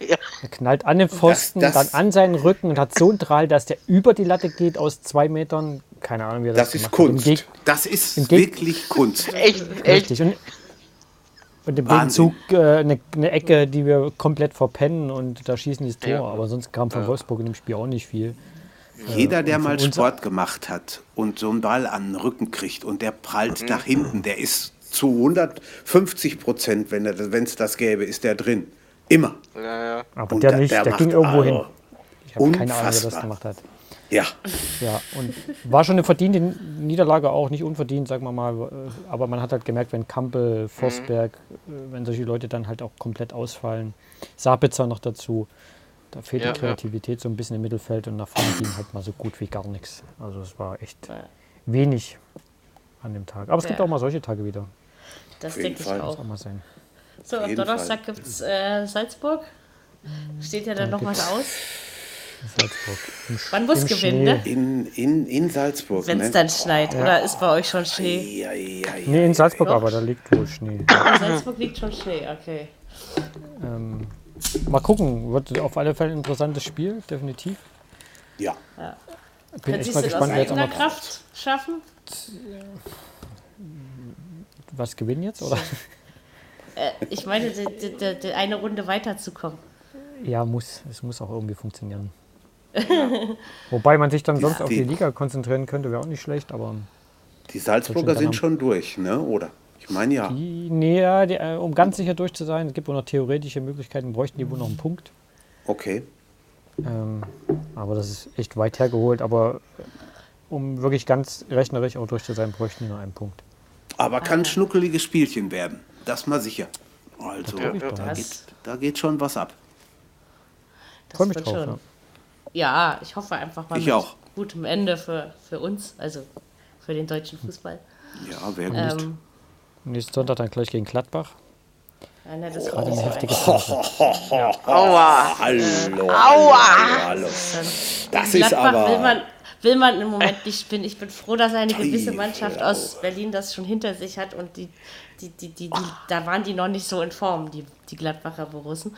Ja. Er knallt an den Pfosten, das- dann an seinen Rücken und hat so einen Drahl, dass der über die Latte geht aus zwei Metern. Keine Ahnung, wie er das, Das ist gemacht hat. Im Kunst. Das ist wirklich Kunst. Echt, echt. Richtig. Und, und im Wahnsinn. Gegenzug äh, eine, eine Ecke, die wir komplett verpennen und da schießen die das Tor. Ja. Aber sonst kam von Wolfsburg in dem Spiel auch nicht viel. Jeder, der mal Sport gemacht hat und so einen Ball an den Rücken kriegt und der prallt Mhm. nach hinten, der ist zu 150 Prozent, wenn es das gäbe, ist der drin. Immer. Ja, ja. Aber Und der der- nicht, der, der ging irgendwo also hin. Ich habe keine Ahnung, wer das gemacht hat. Ja, Ja, und war schon eine verdiente Niederlage auch, nicht unverdient, sagen wir mal. Aber man hat halt gemerkt, wenn Kampel, Forsberg, äh, wenn solche Leute dann halt auch komplett ausfallen, Sabitzer noch dazu, da fehlt Ja, die ja. Kreativität so ein bisschen im Mittelfeld und nach vorne ging halt mal so gut wie gar nichts. Also es war echt Ja. wenig an dem Tag. Aber es gibt Ja. auch mal solche Tage wieder. Das jeden denke ich Fall. auch. Auch mal sein. So, am Donnerstag gibt es äh, Salzburg. Steht ja dann noch was aus. Salzburg. Im, Man muss gewinnen, ne? in, in, in Salzburg. Wenn es ne? dann schneit. Oder ist bei euch schon Schnee? Ja, ja, ja. Nee, in Salzburg Doch. aber, da liegt wohl Schnee. In Salzburg liegt schon Schnee, okay. Ähm, mal gucken, wird auf alle Fälle ein interessantes Spiel, definitiv. ja. Bin Können echt mal es denn aus gespannt, wer jetzt Kraft schaffen? Was gewinnen jetzt, oder? Äh, ich meine, die, die, die, die eine Runde weiterzukommen. Ja, muss. Es muss auch irgendwie funktionieren. Wobei man sich dann sonst auf die die- Liga konzentrieren könnte, wäre auch nicht schlecht, aber Die Salzburger sind schon durch, ne? oder? Ich meine ja. die, nee, ja, die, äh, um ganz sicher durch zu sein, es gibt wohl noch theoretische Möglichkeiten, bräuchten die wohl noch einen Punkt. Okay. Ähm, aber das ist echt weit hergeholt, aber äh, um wirklich ganz rechnerisch auch durch zu sein, bräuchten die nur einen Punkt. Aber kann ein schnuckeliges Spielchen werden. Das mal sicher. Also, Ja, ja. da, geht, da geht schon was ab. Das Freue mich drauf. schon. Ja. Ja, ich hoffe einfach mal Ich mit auch. gutem Ende für, für uns, also für den deutschen Fußball. Ja, wäre gut. Ähm, Nächsten Sonntag dann gleich gegen Gladbach. Ja, ne, das war nicht Eine so heftige. Phase. Aua! Hallo, hallo, hallo, hallo. Das ist Gladbach aber. Will man, im Moment nicht finden. Ich bin froh, dass eine gewisse Mannschaft aus Berlin das schon hinter sich hat und die, die, die, die, die da waren die noch nicht so in Form, die, die Gladbacher Borussen.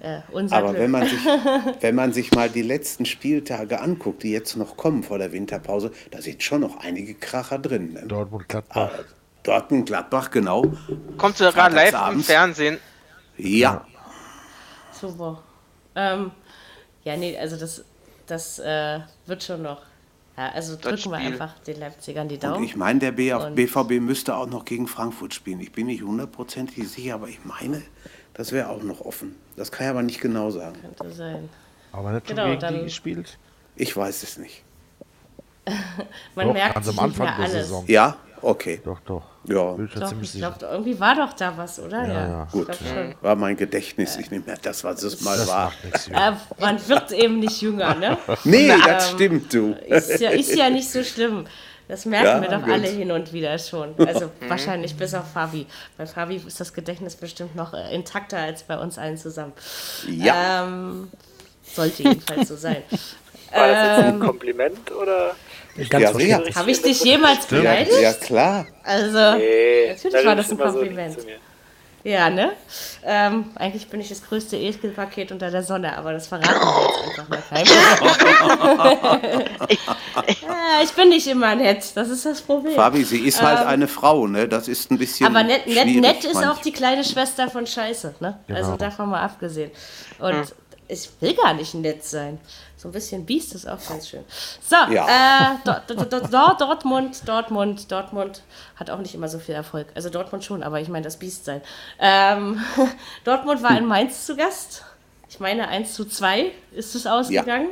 Äh, unser Aber Glück. wenn man, sich, wenn man sich mal die letzten Spieltage anguckt, die jetzt noch kommen vor der Winterpause, da sind schon noch einige Kracher drin. Ne? Dortmund, Gladbach. Dortmund, Gladbach, genau. Kommt sogar live im. Fernsehen. Ja, Super. Ähm, ja, nee, also das, das äh, wird schon noch. Ja, also drücken wir einfach den Leipzigern die und Daumen. ich meine, der Und- BVB müsste auch noch gegen Frankfurt spielen. Ich bin nicht hundertprozentig sicher, aber ich meine, das wäre auch noch offen. Das kann ich aber nicht genau sagen. Könnte sein. Aber nicht schon Genau, gegen dann- die gespielt? Ich weiß es nicht. Man Doch, merkt ganz sich am nicht Anfang der alles. Saison. Ja, okay. Doch, doch. Ja. Ich Doch, ich glaube, irgendwie war doch da was, oder? Ja, ja. Gut, glaub war mein Gedächtnis. Ich nehme das, was es mal Das war. Äh, man wird eben nicht jünger, ne? Nee, das stimmt, du. Ist ja, ist ja nicht so schlimm. Das merken Ja, wir doch gut. alle hin und wieder schon. Also wahrscheinlich bis auf Fabi. Bei Fabi ist das Gedächtnis bestimmt noch äh, intakter als bei uns allen zusammen. Ja. Ähm, sollte jedenfalls so sein. War das jetzt Ähm. ein Kompliment oder? Ganz Ja. Richtig Habe ich dich jemals beleidigt? ja, klar. Also, Nee, natürlich war das ein so Kompliment. mir. Ja, ne? Ähm, eigentlich bin ich das größte Ekelpaket unter der Sonne, aber das verraten wir jetzt einfach mal keinem. ja, ich bin nicht immer nett, das ist das Problem. Fabi, sie ist halt eine Frau, ne? Das ist ein bisschen. Ähm. aber nett, nett, nett ist auch die kleine Schwester von Scheiße, ne? Also Genau. davon mal abgesehen. Und ich will gar nicht nett sein. So ein bisschen Biest ist auch ganz schön. So, Ja. äh, Dort- Dort- Dort- Dort- Dortmund, Dortmund, Dortmund hat auch nicht immer so viel Erfolg. Also Dortmund schon, aber ich meine das Biest sein. Ähm, Dortmund war in Mainz zu Gast. Ich meine 1 zu 2 ist es ausgegangen.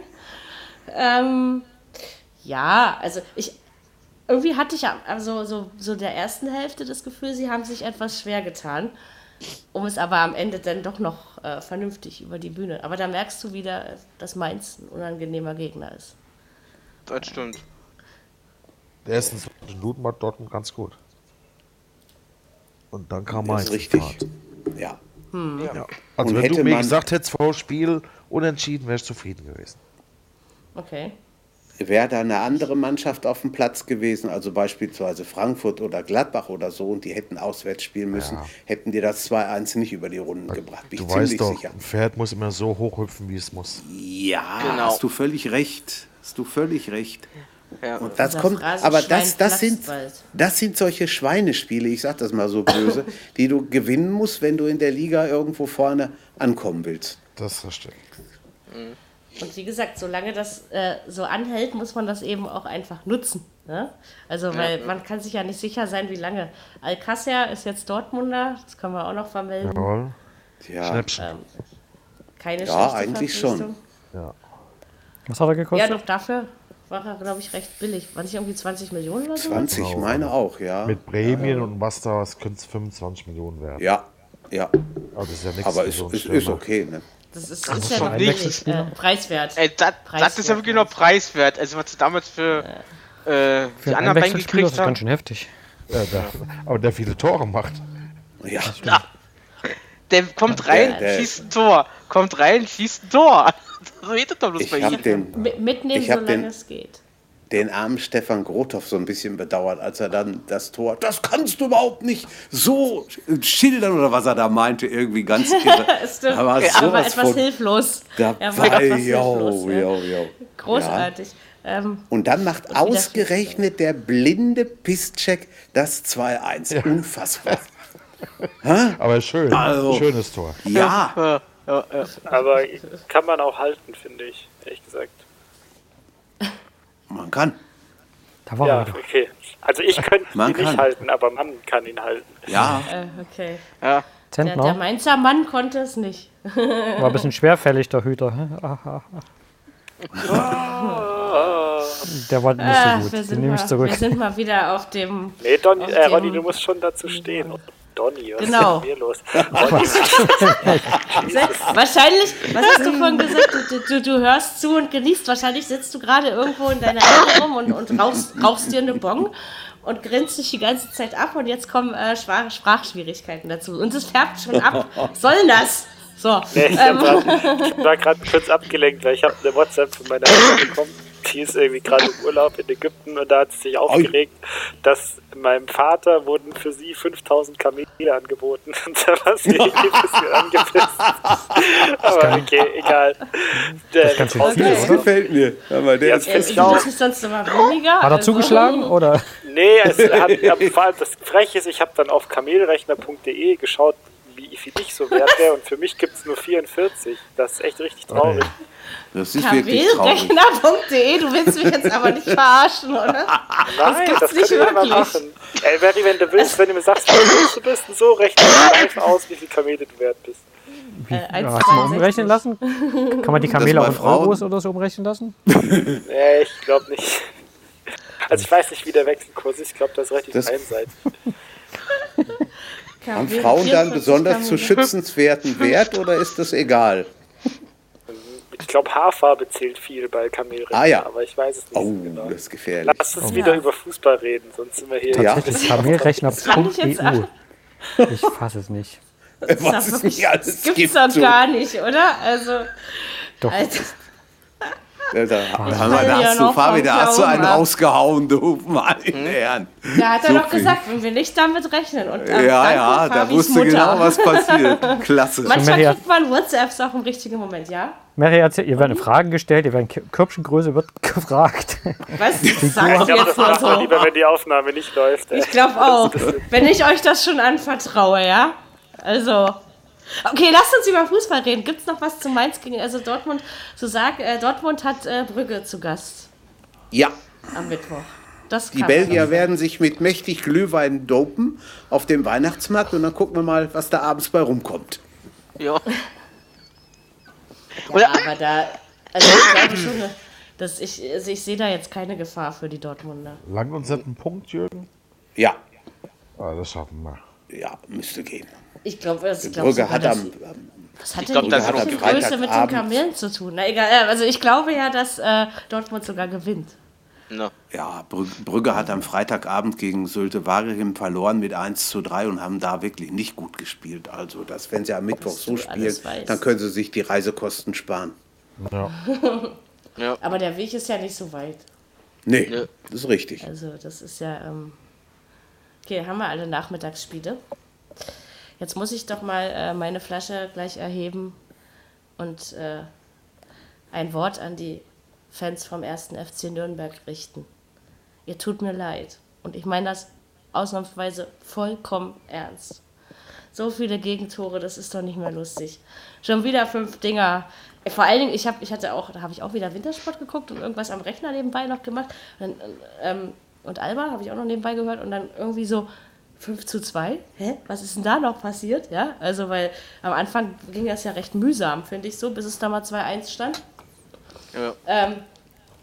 Ähm, ja, also ich irgendwie hatte ich am- also so, so der ersten Hälfte das Gefühl, sie haben sich etwas schwer getan, um es aber am Ende dann doch noch äh, vernünftig über die Bühne. Aber da merkst du wieder, dass Mainz ein unangenehmer Gegner ist. Das stimmt. Die ersten 20 Minuten war Dortmund ganz gut. Und dann kam Das Mainz. ist richtig. in Fahrt. Ja. Ja. Also Und wenn hätte du mir man- gesagt hättest vor Spiel unentschieden, wäre ich zufrieden gewesen. Okay. Wäre da eine andere Mannschaft auf dem Platz gewesen, also beispielsweise Frankfurt oder Gladbach oder so, und die hätten auswärts spielen müssen, Ja. hätten die das 2-1 nicht über die Runden gebracht. Bin Du ich ziemlich weißt doch, sicher. ein Pferd muss immer so hochhüpfen, wie es muss. Ja, Genau. hast du völlig recht. Hast du völlig recht. Ja. Und das kommt, aber das, das, sind, das sind solche Schweinespiele, ich sag das mal so böse, die du gewinnen musst, wenn du in der Liga irgendwo vorne ankommen willst. Das ist richtig. Und wie gesagt, solange das äh, so anhält, muss man das eben auch einfach nutzen. Ne? Also, weil man kann sich ja nicht sicher sein, wie lange. Alcácer ist jetzt Dortmunder, das können wir auch noch vermelden. Jawohl. Ja, Schnäppchen. Keine Ja, eigentlich schon. Ja. Was hat er Ja, gekostet? doch dafür war er, glaube ich, recht billig. War nicht irgendwie 20 Millionen oder so? 20, ich meine auch, ja. Mit Prämien und was da, es könnte 25 Millionen werden. Ja, ja. Aber das ist ja nichts Aber für ist, ist okay, ne? Das ist, Das ist ist ja schon noch nicht-. Äh, preiswert. Ey, das, das ist ja wirklich noch preiswert. Also was sie damals für äh, Für die anderen ist gekriegt das ganz haben. schön heftig. Ja, der, aber der viele Tore macht. Ja, Der kommt rein, Der- der- schießt ein Tor. Kommt rein, schießt ein Tor. So das doch bloß bei ich habe ihm. den, Mitnehmen, Ich solange den- es geht. Den armen Stefan Grothoff so ein bisschen bedauert, als er dann das Tor, das kannst du überhaupt nicht so schildern oder was er da meinte, irgendwie ganz irre. Es stimmt. Aber er war sowas etwas von hilflos. dabei, er war etwas jo, hilflos. ja. jo, jo. Großartig. Ähm, Und dann macht wieder- ausgerechnet der blinde Pisscheck das 2-1. Unfassbar. Aber schön. Also- Schönes Tor. Ja, Aber kann man auch halten, finde ich, ehrlich gesagt. Man kann. Da war Ja, wieder. okay. Also ich könnte ihn Man nicht kann. halten, aber man kann ihn halten. Ja, äh, okay. Ja. Der, der Mainzer Mann konnte es nicht. war ein bisschen schwerfällig, der Hüter. Ah, ah, ah. Der war nicht so gut. wir, Den sind nehme ich mal, zurück. wir sind mal wieder auf dem. Nee, Donny, Auf äh, Ronny, du musst schon dazu stehen. Donny, was Genau. ist denn hier los? Wahrscheinlich, was hast du vorhin gesagt? Du, du, du hörst zu und genießt. Wahrscheinlich sitzt du gerade irgendwo in deiner Ecke rum und, und rauchst, rauchst dir eine Bon und grinst sich die ganze Zeit ab und jetzt kommen äh, Sprach Sprachschwierigkeiten dazu. Und es färbt schon ab. Was soll das? So. Nee, ich, ähm, grad, ich war gerade kurz abgelenkt, weil ich habe eine WhatsApp von meiner Mutter bekommen. Die ist irgendwie gerade im Urlaub in Ägypten und da hat sie sich aufgeregt, dass meinem Vater wurden für sie 5000 Kamele angeboten. Und da war sie irgendwie ein bisschen angepisst. Aber okay, egal. Der, Das du Okay. Das gefällt mir. Aber der Ja, ist fest ich auch. muss es sonst immer weniger. Hat er also- zugeschlagen oder? Nee, es hat, aber vor allem das Freche ist, ich habe dann auf kamelrechner.de geschaut, wie viel ich so wert wäre und für mich gibt es nur 44. Das ist echt richtig traurig. Das ist wirklich traurig. Du willst mich jetzt aber nicht verarschen, oder? Nein, gibt's das, nicht können wir mal machen. Ey, Barry, wenn du willst, wenn du mir sagst, wie groß du bist und so, rechne ich live aus, wie viel Kamele du wert bist. Äh, Ja, mal 1,62. umrechnen lassen? Kann man die Kamele Frauen- Euros oder so umrechnen lassen? Nee, ich glaube nicht. Also ich weiß nicht, wie der Wechselkurs ist. Ich glaube, das ist relativ Das- einseitig. Haben Frauen dann 44 besonders zu schützenswerten Wert oder ist das egal? Ich glaube, Haarfarbe zählt viel bei Kamelrechner, Ah, ja. aber ich weiß es nicht Oh, genau. das ist gefährlich. Lass uns wieder über Fußball reden, sonst sind wir hier. Ja. Kamelrechner.eu. Ich fasse es nicht. Was Das es nicht alles gibt's gibt. doch so. gar nicht, oder? Also, Doch, Alter, Da, kann da, hast du, Fabi, da hast du einen rausgehauen, du meine Herren. da hat er So doch viel. gesagt, wenn wir nicht damit rechnen. Und, ähm, Ja, ja, da wusste Mutter. genau, was passiert. Klasse. Manchmal kriegt man WhatsApps auch im richtigen Moment, ja? Mary erzählt, ihr werden Fragen gestellt, ihr werden Körbchengröße wird gefragt. Was sagst Ich du jetzt das mal so? lieber, wenn die Aufnahme nicht läuft. Ey. Ich glaube auch. Wenn ich euch das schon anvertraue, ja? Also. Okay, lasst uns über Fußball reden. Gibt es noch was zu Mainz gegen also Dortmund? So sag, äh, Dortmund hat äh, Brügge zu Gast Ja, am Mittwoch. Das die Belgier werden sich mit mächtig Glühwein dopen auf dem Weihnachtsmarkt und dann gucken wir mal, was da abends bei rumkommt. Ja. Ja, aber da. Also ich glaube schon, dass ich, also ich sehe da jetzt keine Gefahr für die Dortmunder. Langt uns das ein Punkt, Jürgen? Ja, Ah, das schaffen wir. ja, müsste gehen. Ich glaube, ich glaub Brügge hat am, was hat Ich denn glaub, das hat am Größe mit den Kamelen zu tun? Na egal, ja, also ich glaube ja, dass äh, Dortmund sogar gewinnt. No. ja, Brü- Brügge hat am Freitagabend gegen Sylte Waregem verloren mit 1 zu 3 und haben da wirklich nicht gut gespielt. Also, dass, wenn sie am Mittwoch so spielen, dann können sie sich die Reisekosten sparen. Ja. Aber der Weg ist ja nicht so weit. Nee, Nö. das ist richtig. Also das ist ja. Ähm okay, haben wir alle Nachmittagsspiele. Jetzt muss ich doch mal äh, meine Flasche gleich erheben und äh, ein Wort an die Fans vom ersten FC Nürnberg richten. Ihr tut mir leid. Und ich meine das ausnahmsweise vollkommen ernst. So viele Gegentore, das ist doch nicht mehr lustig. Schon wieder fünf Dinger. Vor allen Dingen, ich, hab, ich hatte auch, da habe ich auch wieder Wintersport geguckt und irgendwas am Rechner nebenbei noch gemacht. Und, ähm, und Alba habe ich auch noch nebenbei gehört und dann irgendwie so 5 zu 2. Hä? Was ist denn da noch passiert? Ja, also weil am Anfang ging das ja recht mühsam, finde ich so, bis es da mal 2-1 stand. Ja. Ähm,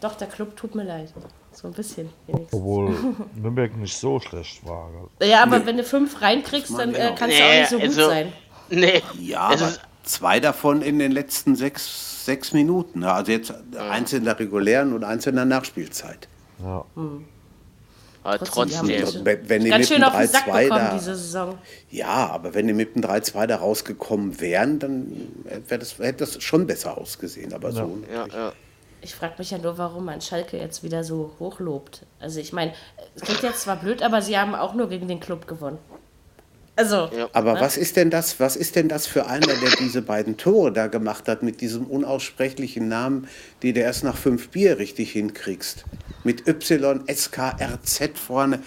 doch, der Club tut mir leid. So ein bisschen wenigstens. Obwohl Nürnberg nicht so schlecht war. Ja, aber wenn du fünf reinkriegst, dann äh, kannst du auch Nee, nicht so gut also- sein. Nee. Ja, aber ist- zwei davon in den letzten sechs, sechs Minuten. Ja, Also jetzt eins in der regulären und eins in der Nachspielzeit. Ja. Aber Trotzdem, trotzdem. echt- Wenn, wenn die Ganz mit schön dem auf den Sack 3-2 bekommen da, diese Saison. ja, aber wenn die mit dem 3-2 da rausgekommen wären, dann das, hätte das schon besser ausgesehen. Aber so Ja, ja. Ich frage mich ja nur, warum man Schalke jetzt wieder so hochlobt. Also ich meine, es klingt jetzt zwar blöd, aber sie haben auch nur gegen den Club gewonnen. Also, Ja. Aber was ist denn das, was ist denn das für einer, der diese beiden Tore da gemacht hat, mit diesem unaussprechlichen Namen, die du erst nach fünf Bier richtig hinkriegst? Mit Y, S, K, R, Z vorne.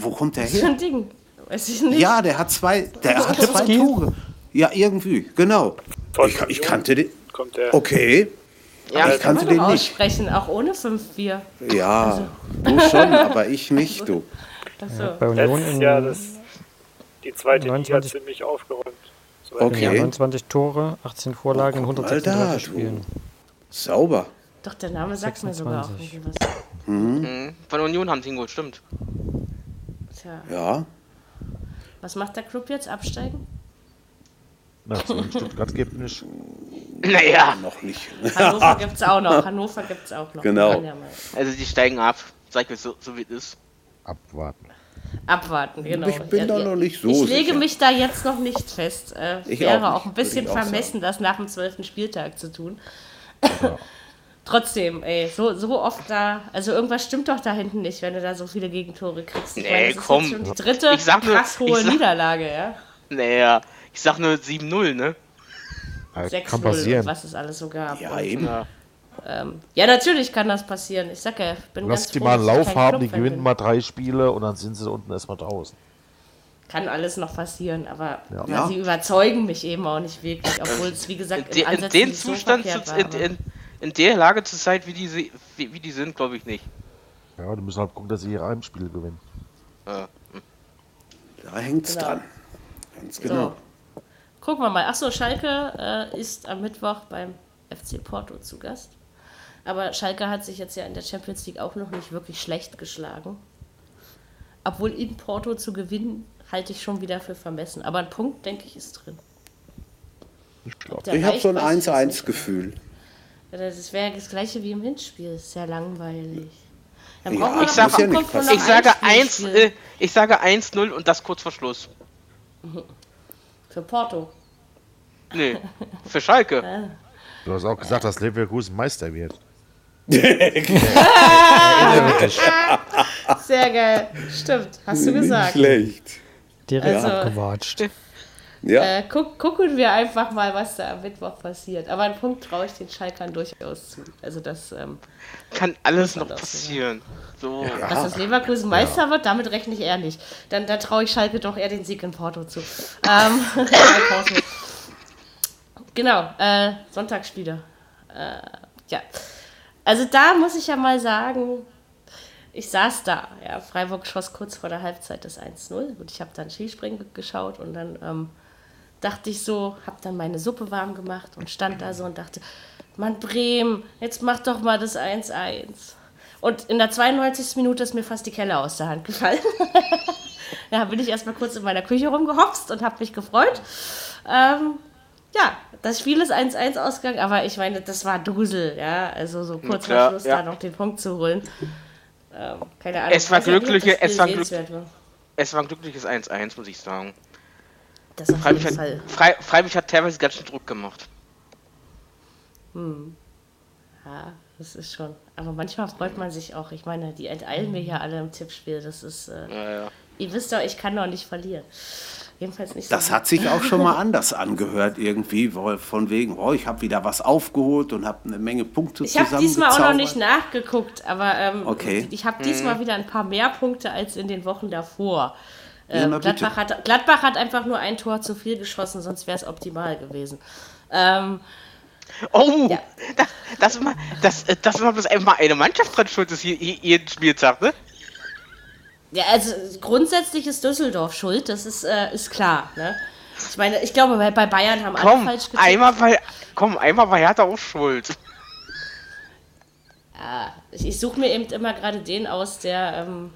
Wo kommt der so her? ein Ding. Weiß ich nicht. Ja, der hat zwei, der hat zwei? Tore. Ja, irgendwie, genau. Ich, ich kannte den. Kommt der. Okay, Ja, ich kannte Kann den nicht. aussprechen, auch ohne 5-4. Ja, du schon, aber ich nicht, du. Achso. Bei Union Letztes in Jahr das, die zweite 29 Liga ziemlich aufgeräumt. Ich Okay. ja, 29 Tore, 18 Vorlagen Oh, guck mal 136 da, Spielen. Sauber. Doch, der Name sagt mir sogar auch 26. irgendwie was. Mhm. Von Union haben sie ihn geholt, stimmt. Tja, Ja, was macht der Club jetzt? Absteigen? Na, so Stuttgart gibt nicht. Naja, noch nicht. Hannover gibt's auch noch. Hannover gibt's auch noch. Genau. Ja also die steigen ab. Sag ich so, so wie es ist. Abwarten. Abwarten, genau. Ich bin da noch nicht so Ich lege sicher. mich da jetzt noch nicht fest. Äh, Ich wäre auch auch, nicht, ein bisschen vermessen, das nach dem zwölften Spieltag zu tun. Ja. Trotzdem, ey, so, so oft da, also irgendwas stimmt doch da hinten nicht, wenn du da so viele Gegentore kriegst. Ich Nee, meine, das ist komm. jetzt schon die dritte Ich sag nur- krass hohe ich sag- Niederlage, ja. Naja, ich sag nur 7-0, ne? Ja, 6-0 Kann und passieren. was es alles so gab. Ja, Und, eben. ähm, ja, natürlich kann das passieren. Ich sag ja, ich bin Lass ganz die froh, mal einen Lauf haben, die Clubfan gewinnen bin. mal drei Spiele und dann sind sie unten erstmal draußen. Kann alles noch passieren, aber Ja. ja, sie überzeugen mich eben auch nicht wirklich, obwohl es, wie gesagt, In, in so Zustand, verkehrt zu- in, in, in der Lage zur Zeit, wie die, wie, wie die sind, glaube ich nicht. Ja, die müssen halt gucken, dass sie ihre Heimspiele gewinnen. Ja. Da hängt's Genau. dran. Ganz genau. So. Gucken wir mal. Achso, Schalke äh, ist am Mittwoch beim FC Porto zu Gast. Aber Schalke hat sich jetzt ja in der Champions League auch noch nicht wirklich schlecht geschlagen. Obwohl in Porto zu gewinnen, halte ich schon wieder für vermessen. Aber ein Punkt, denke ich, ist drin. Ich glaube. Ich habe so ein weiß ich jetzt nicht. 1-1-Gefühl. Das wäre das gleiche wie im Hinspiel. Ist sehr langweilig. Dann Ja, ich sag- ja nicht Ich sage ein 1, Spielspiel äh, ich sage 1-0 und das kurz vor Schluss. Für Porto. Nee, für Schalke. Du hast auch gesagt, dass Leverkusen Meister wird. Sehr geil. Stimmt, hast du gesagt. Schlecht. Direkt Also- abgewatscht. Ja. Äh, guck, gucken wir einfach mal, was da am Mittwoch passiert. Aber einen Punkt traue ich den Schalkern durchaus zu. Also, das, ähm, Kann alles noch so passieren. So. dass das Leverkusen Meister wird, damit rechne ich eher nicht. Dann, dann traue ich Schalke doch eher den Sieg in Porto zu. Ähm. Genau, äh, Sonntagsspiele. Äh, ja. Also da muss ich ja mal sagen, ich saß da. Ja, Freiburg schoss kurz vor der Halbzeit das 1-0 und ich habe dann Skispringen geschaut und dann ähm, dachte ich so, habe dann meine Suppe warm gemacht und stand da so und dachte, Mann Bremen, jetzt mach doch mal das 1-1. Und in der 92. Minute ist mir fast die Kelle aus der Hand gefallen. da bin ich erstmal kurz in meiner Küche rumgehopst und habe mich gefreut. Ähm, ja, das Spiel ist 1-1 ausgegangen, aber ich meine, das war Dusel, ja. Also so kurz vor Schluss ja. da noch den Punkt zu holen. Ähm, keine Ahnung. Es war ob glückliche- es war Spiel glück- sehenswert war. Es war ein glückliches 1-1, muss ich sagen. Das auf Freiburg jeden hat, Fall. Frei, Freiburg hat teilweise ganz schön Druck gemacht. Ja, das ist schon. Aber manchmal freut man sich auch. Ich meine, die enteilen mir hier alle im Tippspiel. Das ist. Äh, Ja, ja. ihr wisst doch, ich kann doch nicht verlieren. Jedenfalls nicht so. Das hat sich auch schon mal anders angehört irgendwie, von wegen, oh, ich habe wieder was aufgeholt und habe eine Menge Punkte Ich habe diesmal auch noch nicht nachgeguckt, aber ähm, Okay. ich habe diesmal wieder ein paar mehr Punkte als in den Wochen davor. Ja, Ähm. Gladbach, hat, Gladbach hat einfach nur ein Tor zu viel geschossen, sonst wäre es optimal gewesen. Ähm, Oh, Ja. das, das, ist mal, das, äh, das mal bloß einmal eine Mannschaft dran schuld ist, je- je- jeden Spieltag, ne? ja, also grundsätzlich ist Düsseldorf schuld, das ist, äh, ist klar. Ne? Ich meine, ich glaube, bei, bei Bayern haben alle Komm, falsch getippt. einmal war, komm, einmal war Hertha auch schuld. Ich, ich suche mir eben immer gerade den aus, der, ähm,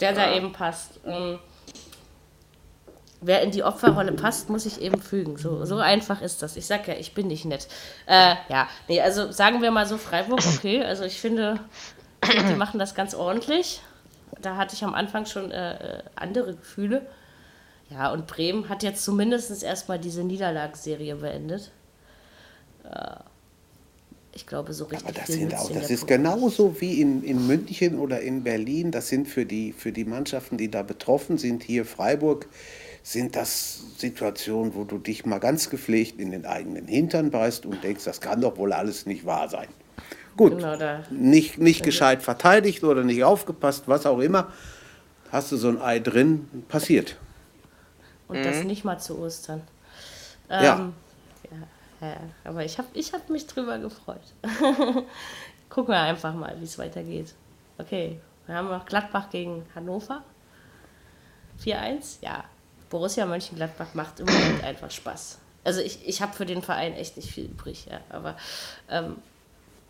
der da Ah. eben passt. Ähm, wer in die Opferrolle passt, muss ich eben fügen. So, so einfach ist das. Ich sag ja, ich bin nicht nett. Äh, ja, nee, also sagen wir mal so Freiburg, okay. Also ich finde, die machen das ganz ordentlich. Da hatte ich am Anfang schon äh, äh, andere Gefühle. Ja, und Bremen hat jetzt zumindest erstmal diese Niederlagsserie beendet. Äh, ich glaube, so richtig Aber das, sind auch, das ist genauso wie in, in München oder in Berlin. Das sind für die, für die Mannschaften, die da betroffen sind, hier Freiburg, sind das Situationen, wo du dich mal ganz gepflegt in den eigenen Hintern beißt und denkst, das kann doch wohl alles nicht wahr sein. Gut, Genau, nicht, nicht gescheit verteidigt oder nicht aufgepasst, was auch immer. Hast du so ein Ei drin, passiert. Und das nicht mal zu Ostern. Ja. Ähm, ja, ja, aber ich habe ich hab mich drüber gefreut. Gucken wir einfach mal, wie es weitergeht. Okay, wir haben noch Gladbach gegen Hannover. 4-1, ja. Borussia Mönchengladbach macht im Moment einfach Spaß. Also ich, ich habe für den Verein echt nicht viel übrig, ja, aber ähm,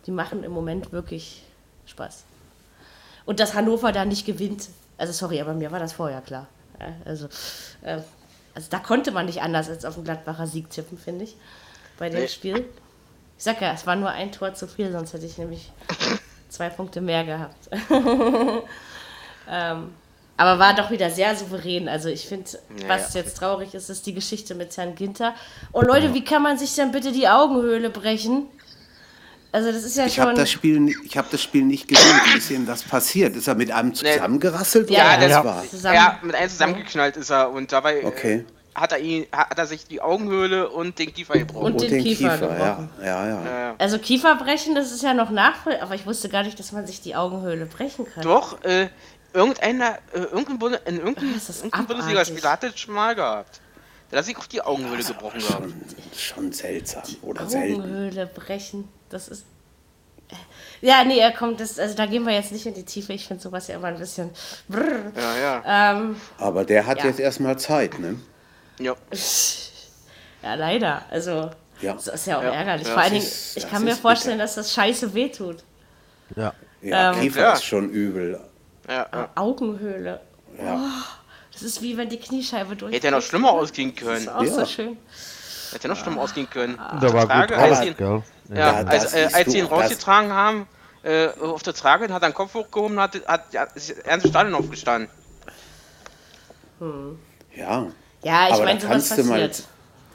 die machen im Moment wirklich Spaß. Und dass Hannover da nicht gewinnt, also sorry, aber mir war das vorher klar. Ja, also, äh, also da konnte man nicht anders als auf den Gladbacher Sieg tippen, finde ich, bei dem Nee. Spiel. Ich sag ja, es war nur ein Tor zu viel, sonst hätte ich nämlich zwei Punkte mehr gehabt. Ähm, aber war doch wieder sehr souverän. Also ich finde, Ja, was ja. jetzt traurig ist, ist die Geschichte mit Herrn Ginter. Oh Leute, wie kann man sich denn bitte die Augenhöhle brechen? Also das ist ja Ich habe schon... das, Spiel ich hab das Spiel nicht gesehen. Wie ist ihm das passiert? Ist er mit einem zusammengerasselt Ja, oder ja. was war? Zusammen- Ja, mit einem zusammengeknallt ist er und dabei Okay. äh, hat er ihn, hat er sich die Augenhöhle und den Kiefer gebrochen. Und den Kiefer gebrochen. ja. Ja, ja. Ja. Also Kieferbrechen, das ist ja noch nachvollziehbar, aber ich wusste gar nicht, dass man sich die Augenhöhle brechen kann. Doch, äh, irgendeiner, äh, irgendein Bunde, in ist irgendein abartig. Bundesligaspieler hat das schon mal gehabt. Da hat sich auch die Augenhöhle gebrochen gehabt. Schon, schon seltsam oder selten. Augenhöhle brechen, das ist... Ja, nee, er kommt, das, also da gehen wir jetzt nicht in die Tiefe. Ich finde sowas ja immer ein bisschen... Brrr. Ja, ja. Ähm, Aber der hat Ja. jetzt erstmal Zeit, ne? ja. ja, leider. Also, Ja. das ist ja auch Ja, ärgerlich. ja. Vor allen Dingen, ich kann mir vorstellen, dass das scheiße wehtut. Ja. Ja, Ähm, Kiefer Ja. ist schon übel. Ja, ja. Augenhöhle. Ja. Oh, das ist wie wenn die Kniescheibe durch. Hätte ja noch schlimmer ausgehen Das können. ist auch so Ja. schön. Hätte ja noch schlimmer ausgehen können. Der war Trage, gut als ihn, ja, Ja, als, das äh, als du, sie ihn das- rausgetragen haben, äh, auf der Trage, hat er den Kopf hochgehoben, hat, hat, hat das ganze Stadion aufgestanden. Ja. Ja, ich Aber meine, da sowas kannst du mal,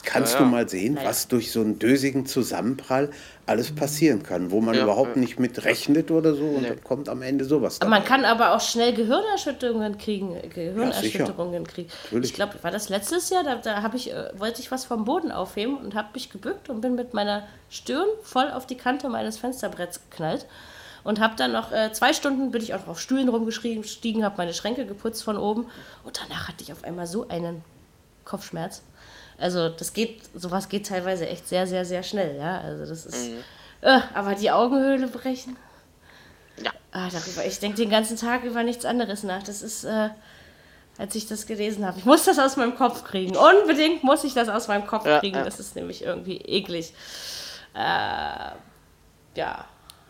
kannst Ja, du ja. mal sehen, Naja. was durch so einen dösigen Zusammenprall alles passieren kann, wo man Ja, überhaupt ja. nicht mit rechnet oder so und Nee. dann kommt am Ende sowas. Aber man dabei. kann aber auch schnell Gehirnerschütterungen kriegen. äh, Gehirnerschütterungen kriegen. Natürlich. Ich glaube, war das letztes Jahr, da, da habe ich, äh, wollte ich was vom Boden aufheben und habe mich gebückt und bin mit meiner Stirn voll auf die Kante meines Fensterbretts geknallt. Und habe dann noch äh, zwei Stunden bin ich auch auf Stühlen rumgestiegen, habe meine Schränke geputzt von oben. Und danach hatte ich auf einmal so einen Kopfschmerz. Also das geht, sowas geht teilweise echt sehr, sehr, sehr schnell, ja. Also das ist. Äh, aber die Augenhöhle brechen. Ja. Ah, darüber, ich denke den ganzen Tag über nichts anderes nach. Das ist, äh, als ich das gelesen habe. Ich muss das aus meinem Kopf kriegen. Unbedingt muss ich das aus meinem Kopf Ja, kriegen. ja. Das ist nämlich irgendwie eklig. Äh, ja,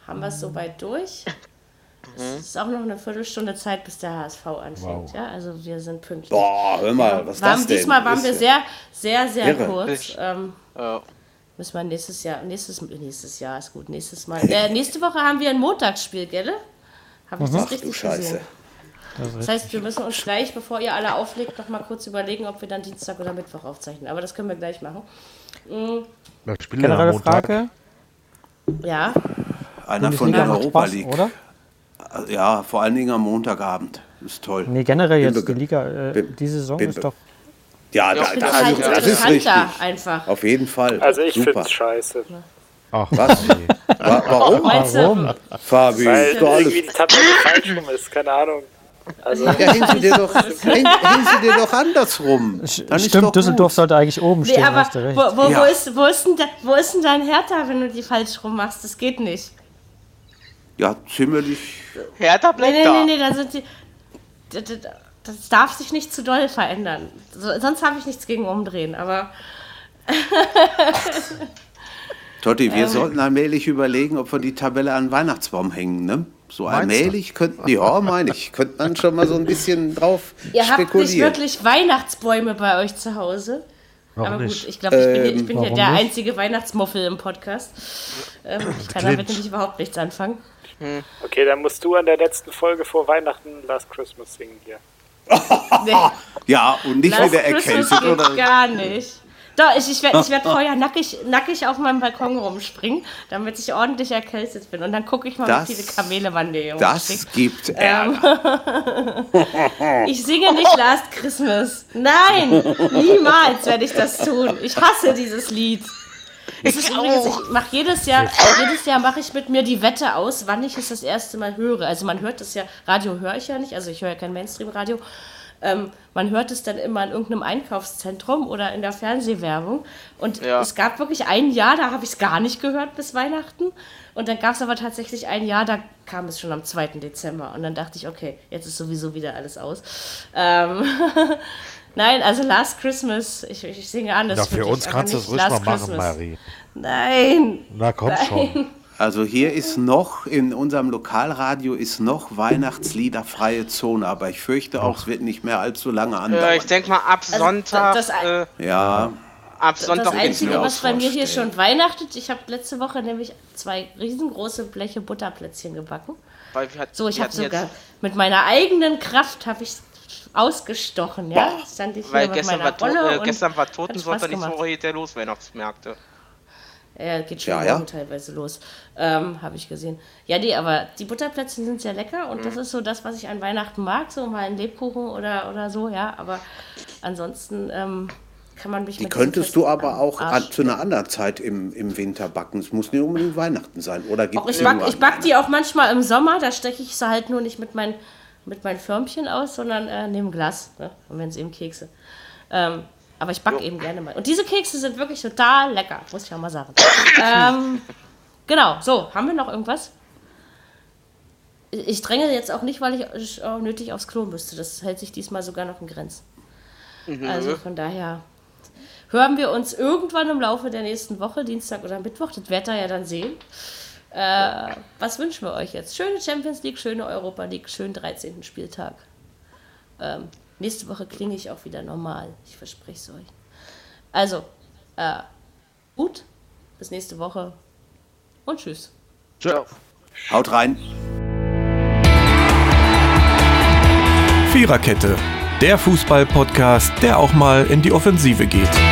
haben wir es soweit durch. Es ist auch noch eine Viertelstunde Zeit, bis der HSV anfängt. Wow. Ja, also wir sind pünktlich. Boah, hör mal, was ist waren, das denn? diesmal waren wir ja- sehr, sehr, sehr Irre. kurz. Ähm, Äh, müssen wir nächstes Jahr, nächstes, nächstes Jahr ist gut, nächstes Mal. Äh, nächste Woche haben wir ein Montagsspiel, gell? Habe ich das Ach du richtig Scheiße. gesehen? Das heißt, wir müssen uns gleich, bevor ihr alle auflegt, noch mal kurz überlegen, ob wir dann Dienstag oder Mittwoch aufzeichnen. Aber das können wir gleich machen. Am Generelle? Frage. Ja, Einer von der Europa Spaß, League. oder? Ja, vor allen Dingen am Montagabend. Ist toll. Nee, generell Bin jetzt die Liga, äh, bin- diese Saison bin ist doch. Ja, Ja, da, da, das also, halt das ist richtig. einfach. Auf jeden Fall. Also ich finde es scheiße. Ach, Was? nee. Wa warum? Du? Warum? Fabi, Weil ist doch alles. irgendwie die Tabelle falsch rum ist, keine Ahnung. Also Ja, hängen Sie dir doch, häng, hängen Sie dir doch andersrum. Dann Stimmt, Düsseldorf gut. sollte eigentlich oben Nee, stehen, aber hast du recht. wo, wo, wo, Ja. ist, wo, ist denn da, wo ist denn dein Hertha, wenn du die falsch rum machst? Das geht nicht. Ja, ziemlich. Nee, bleibt nee, da. nee, nee, da sind die. Das darf sich nicht zu doll verändern. So, sonst habe ich nichts gegen umdrehen, aber. Totti, Ähm. wir sollten allmählich überlegen, ob wir die Tabelle an den Weihnachtsbaum hängen, ne? So allmählich könnten, ja, meine ich, könnte man schon mal so ein bisschen drauf Ihr habt nicht spekulieren. wirklich Weihnachtsbäume bei euch zu Hause. Noch Aber nicht. gut, ich glaube, ich bin, hier- ich Ähm, bin hier warum der nicht? einzige Weihnachtsmuffel im Podcast. Ähm, ich kann damit nämlich überhaupt nichts anfangen. Okay, dann musst du an der letzten Folge vor Weihnachten Last Christmas singen hier. Nee, Ja, und nicht Last wieder erkältet oder. gar nicht. Doch, ich, ich werde ich werd vorher nackig, nackig auf meinem Balkon rumspringen, damit ich ordentlich erkältet bin. Und dann gucke ich mal, Das- wie viele Kamele man hier rumschickt. Das gibt Ähm, Ärger. Ich singe nicht Last Christmas. Nein, niemals werde ich das tun. Ich hasse dieses Lied. Übrigens, ich mache jedes Jahr, jedes Jahr mache ich mit mir die Wette aus, wann ich es das erste Mal höre. Also man hört es ja, Radio höre ich ja nicht, also ich höre ja kein Mainstream-Radio. Ähm, man hört es dann immer in irgendeinem Einkaufszentrum oder in der Fernsehwerbung. Und Ja. es gab wirklich ein Jahr, da habe ich es gar nicht gehört bis Weihnachten. Und dann gab es aber tatsächlich ein Jahr, da kam es schon am 2. Dezember. Und dann dachte ich, okay, jetzt ist sowieso wieder alles aus. Ähm, Nein, also Last Christmas, ich, ich singe an. das Na, für wirklich, uns kannst du es ruhig mal machen, Christmas. Marie. Nein, Na komm schon. Also hier ist noch, in unserem Lokalradio ist noch Weihnachtsliederfreie Zone, aber ich fürchte auch, es wird nicht mehr allzu lange Äh, andauern. ich denke mal ab Also, Sonntag. das- das- äh, ja, ab Sonntag das Einzige, was bei mir hier schon weihnachtet, ich habe letzte Woche nämlich zwei riesengroße Bleche Butterplätzchen gebacken. Weil wir hat- So, ich habe sogar mit meiner eigenen Kraft habe ich ausgestochen, ja. Boah. Stand ich hier Weil mit gestern meiner war, Rolle äh, und gestern war Totensonntag, gemacht. Woche der los, Weihnachtsmärkte. Ja, geht schon Ja, ja. teilweise los. Ähm, habe ich gesehen. Ja, nee, aber die Butterplätzchen sind sehr lecker und Mhm. das ist so das, was ich an Weihnachten mag, so mal ein Lebkuchen oder, oder so, ja. Aber ansonsten ähm, kann man mich Die könntest du aber auch an, zu einer anderen Zeit im, im Winter backen. Es muss nicht unbedingt Weihnachten sein. Oder gibt Auch ich es back, ich back die auch manchmal im Sommer, da stecke ich sie halt nur nicht mit, mein, mit meinen Förmchen aus, sondern äh, neben Glas. Ne? Und wenn es eben Kekse. Ähm, aber ich backe eben gerne mal. Und diese Kekse sind wirklich total lecker, muss ich auch mal sagen. ähm, genau, so, haben wir noch irgendwas? Ich dränge jetzt auch nicht, weil ich auch nötig aufs Klo müsste. Das hält sich diesmal sogar noch in Grenzen. Also von daher hören wir uns irgendwann im Laufe der nächsten Woche, Dienstag oder Mittwoch. Das werdet ihr ja dann sehen. Äh, was wünschen wir euch jetzt? Schöne Champions League, schöne Europa League, schönen 13. Spieltag. Ähm, nächste Woche klinge ich auch wieder normal. Ich verspreche es euch. Also, äh, gut. Bis nächste Woche. Und tschüss. Ciao. Haut rein. Viererkette, der Fußball-Podcast, der auch mal in die Offensive geht.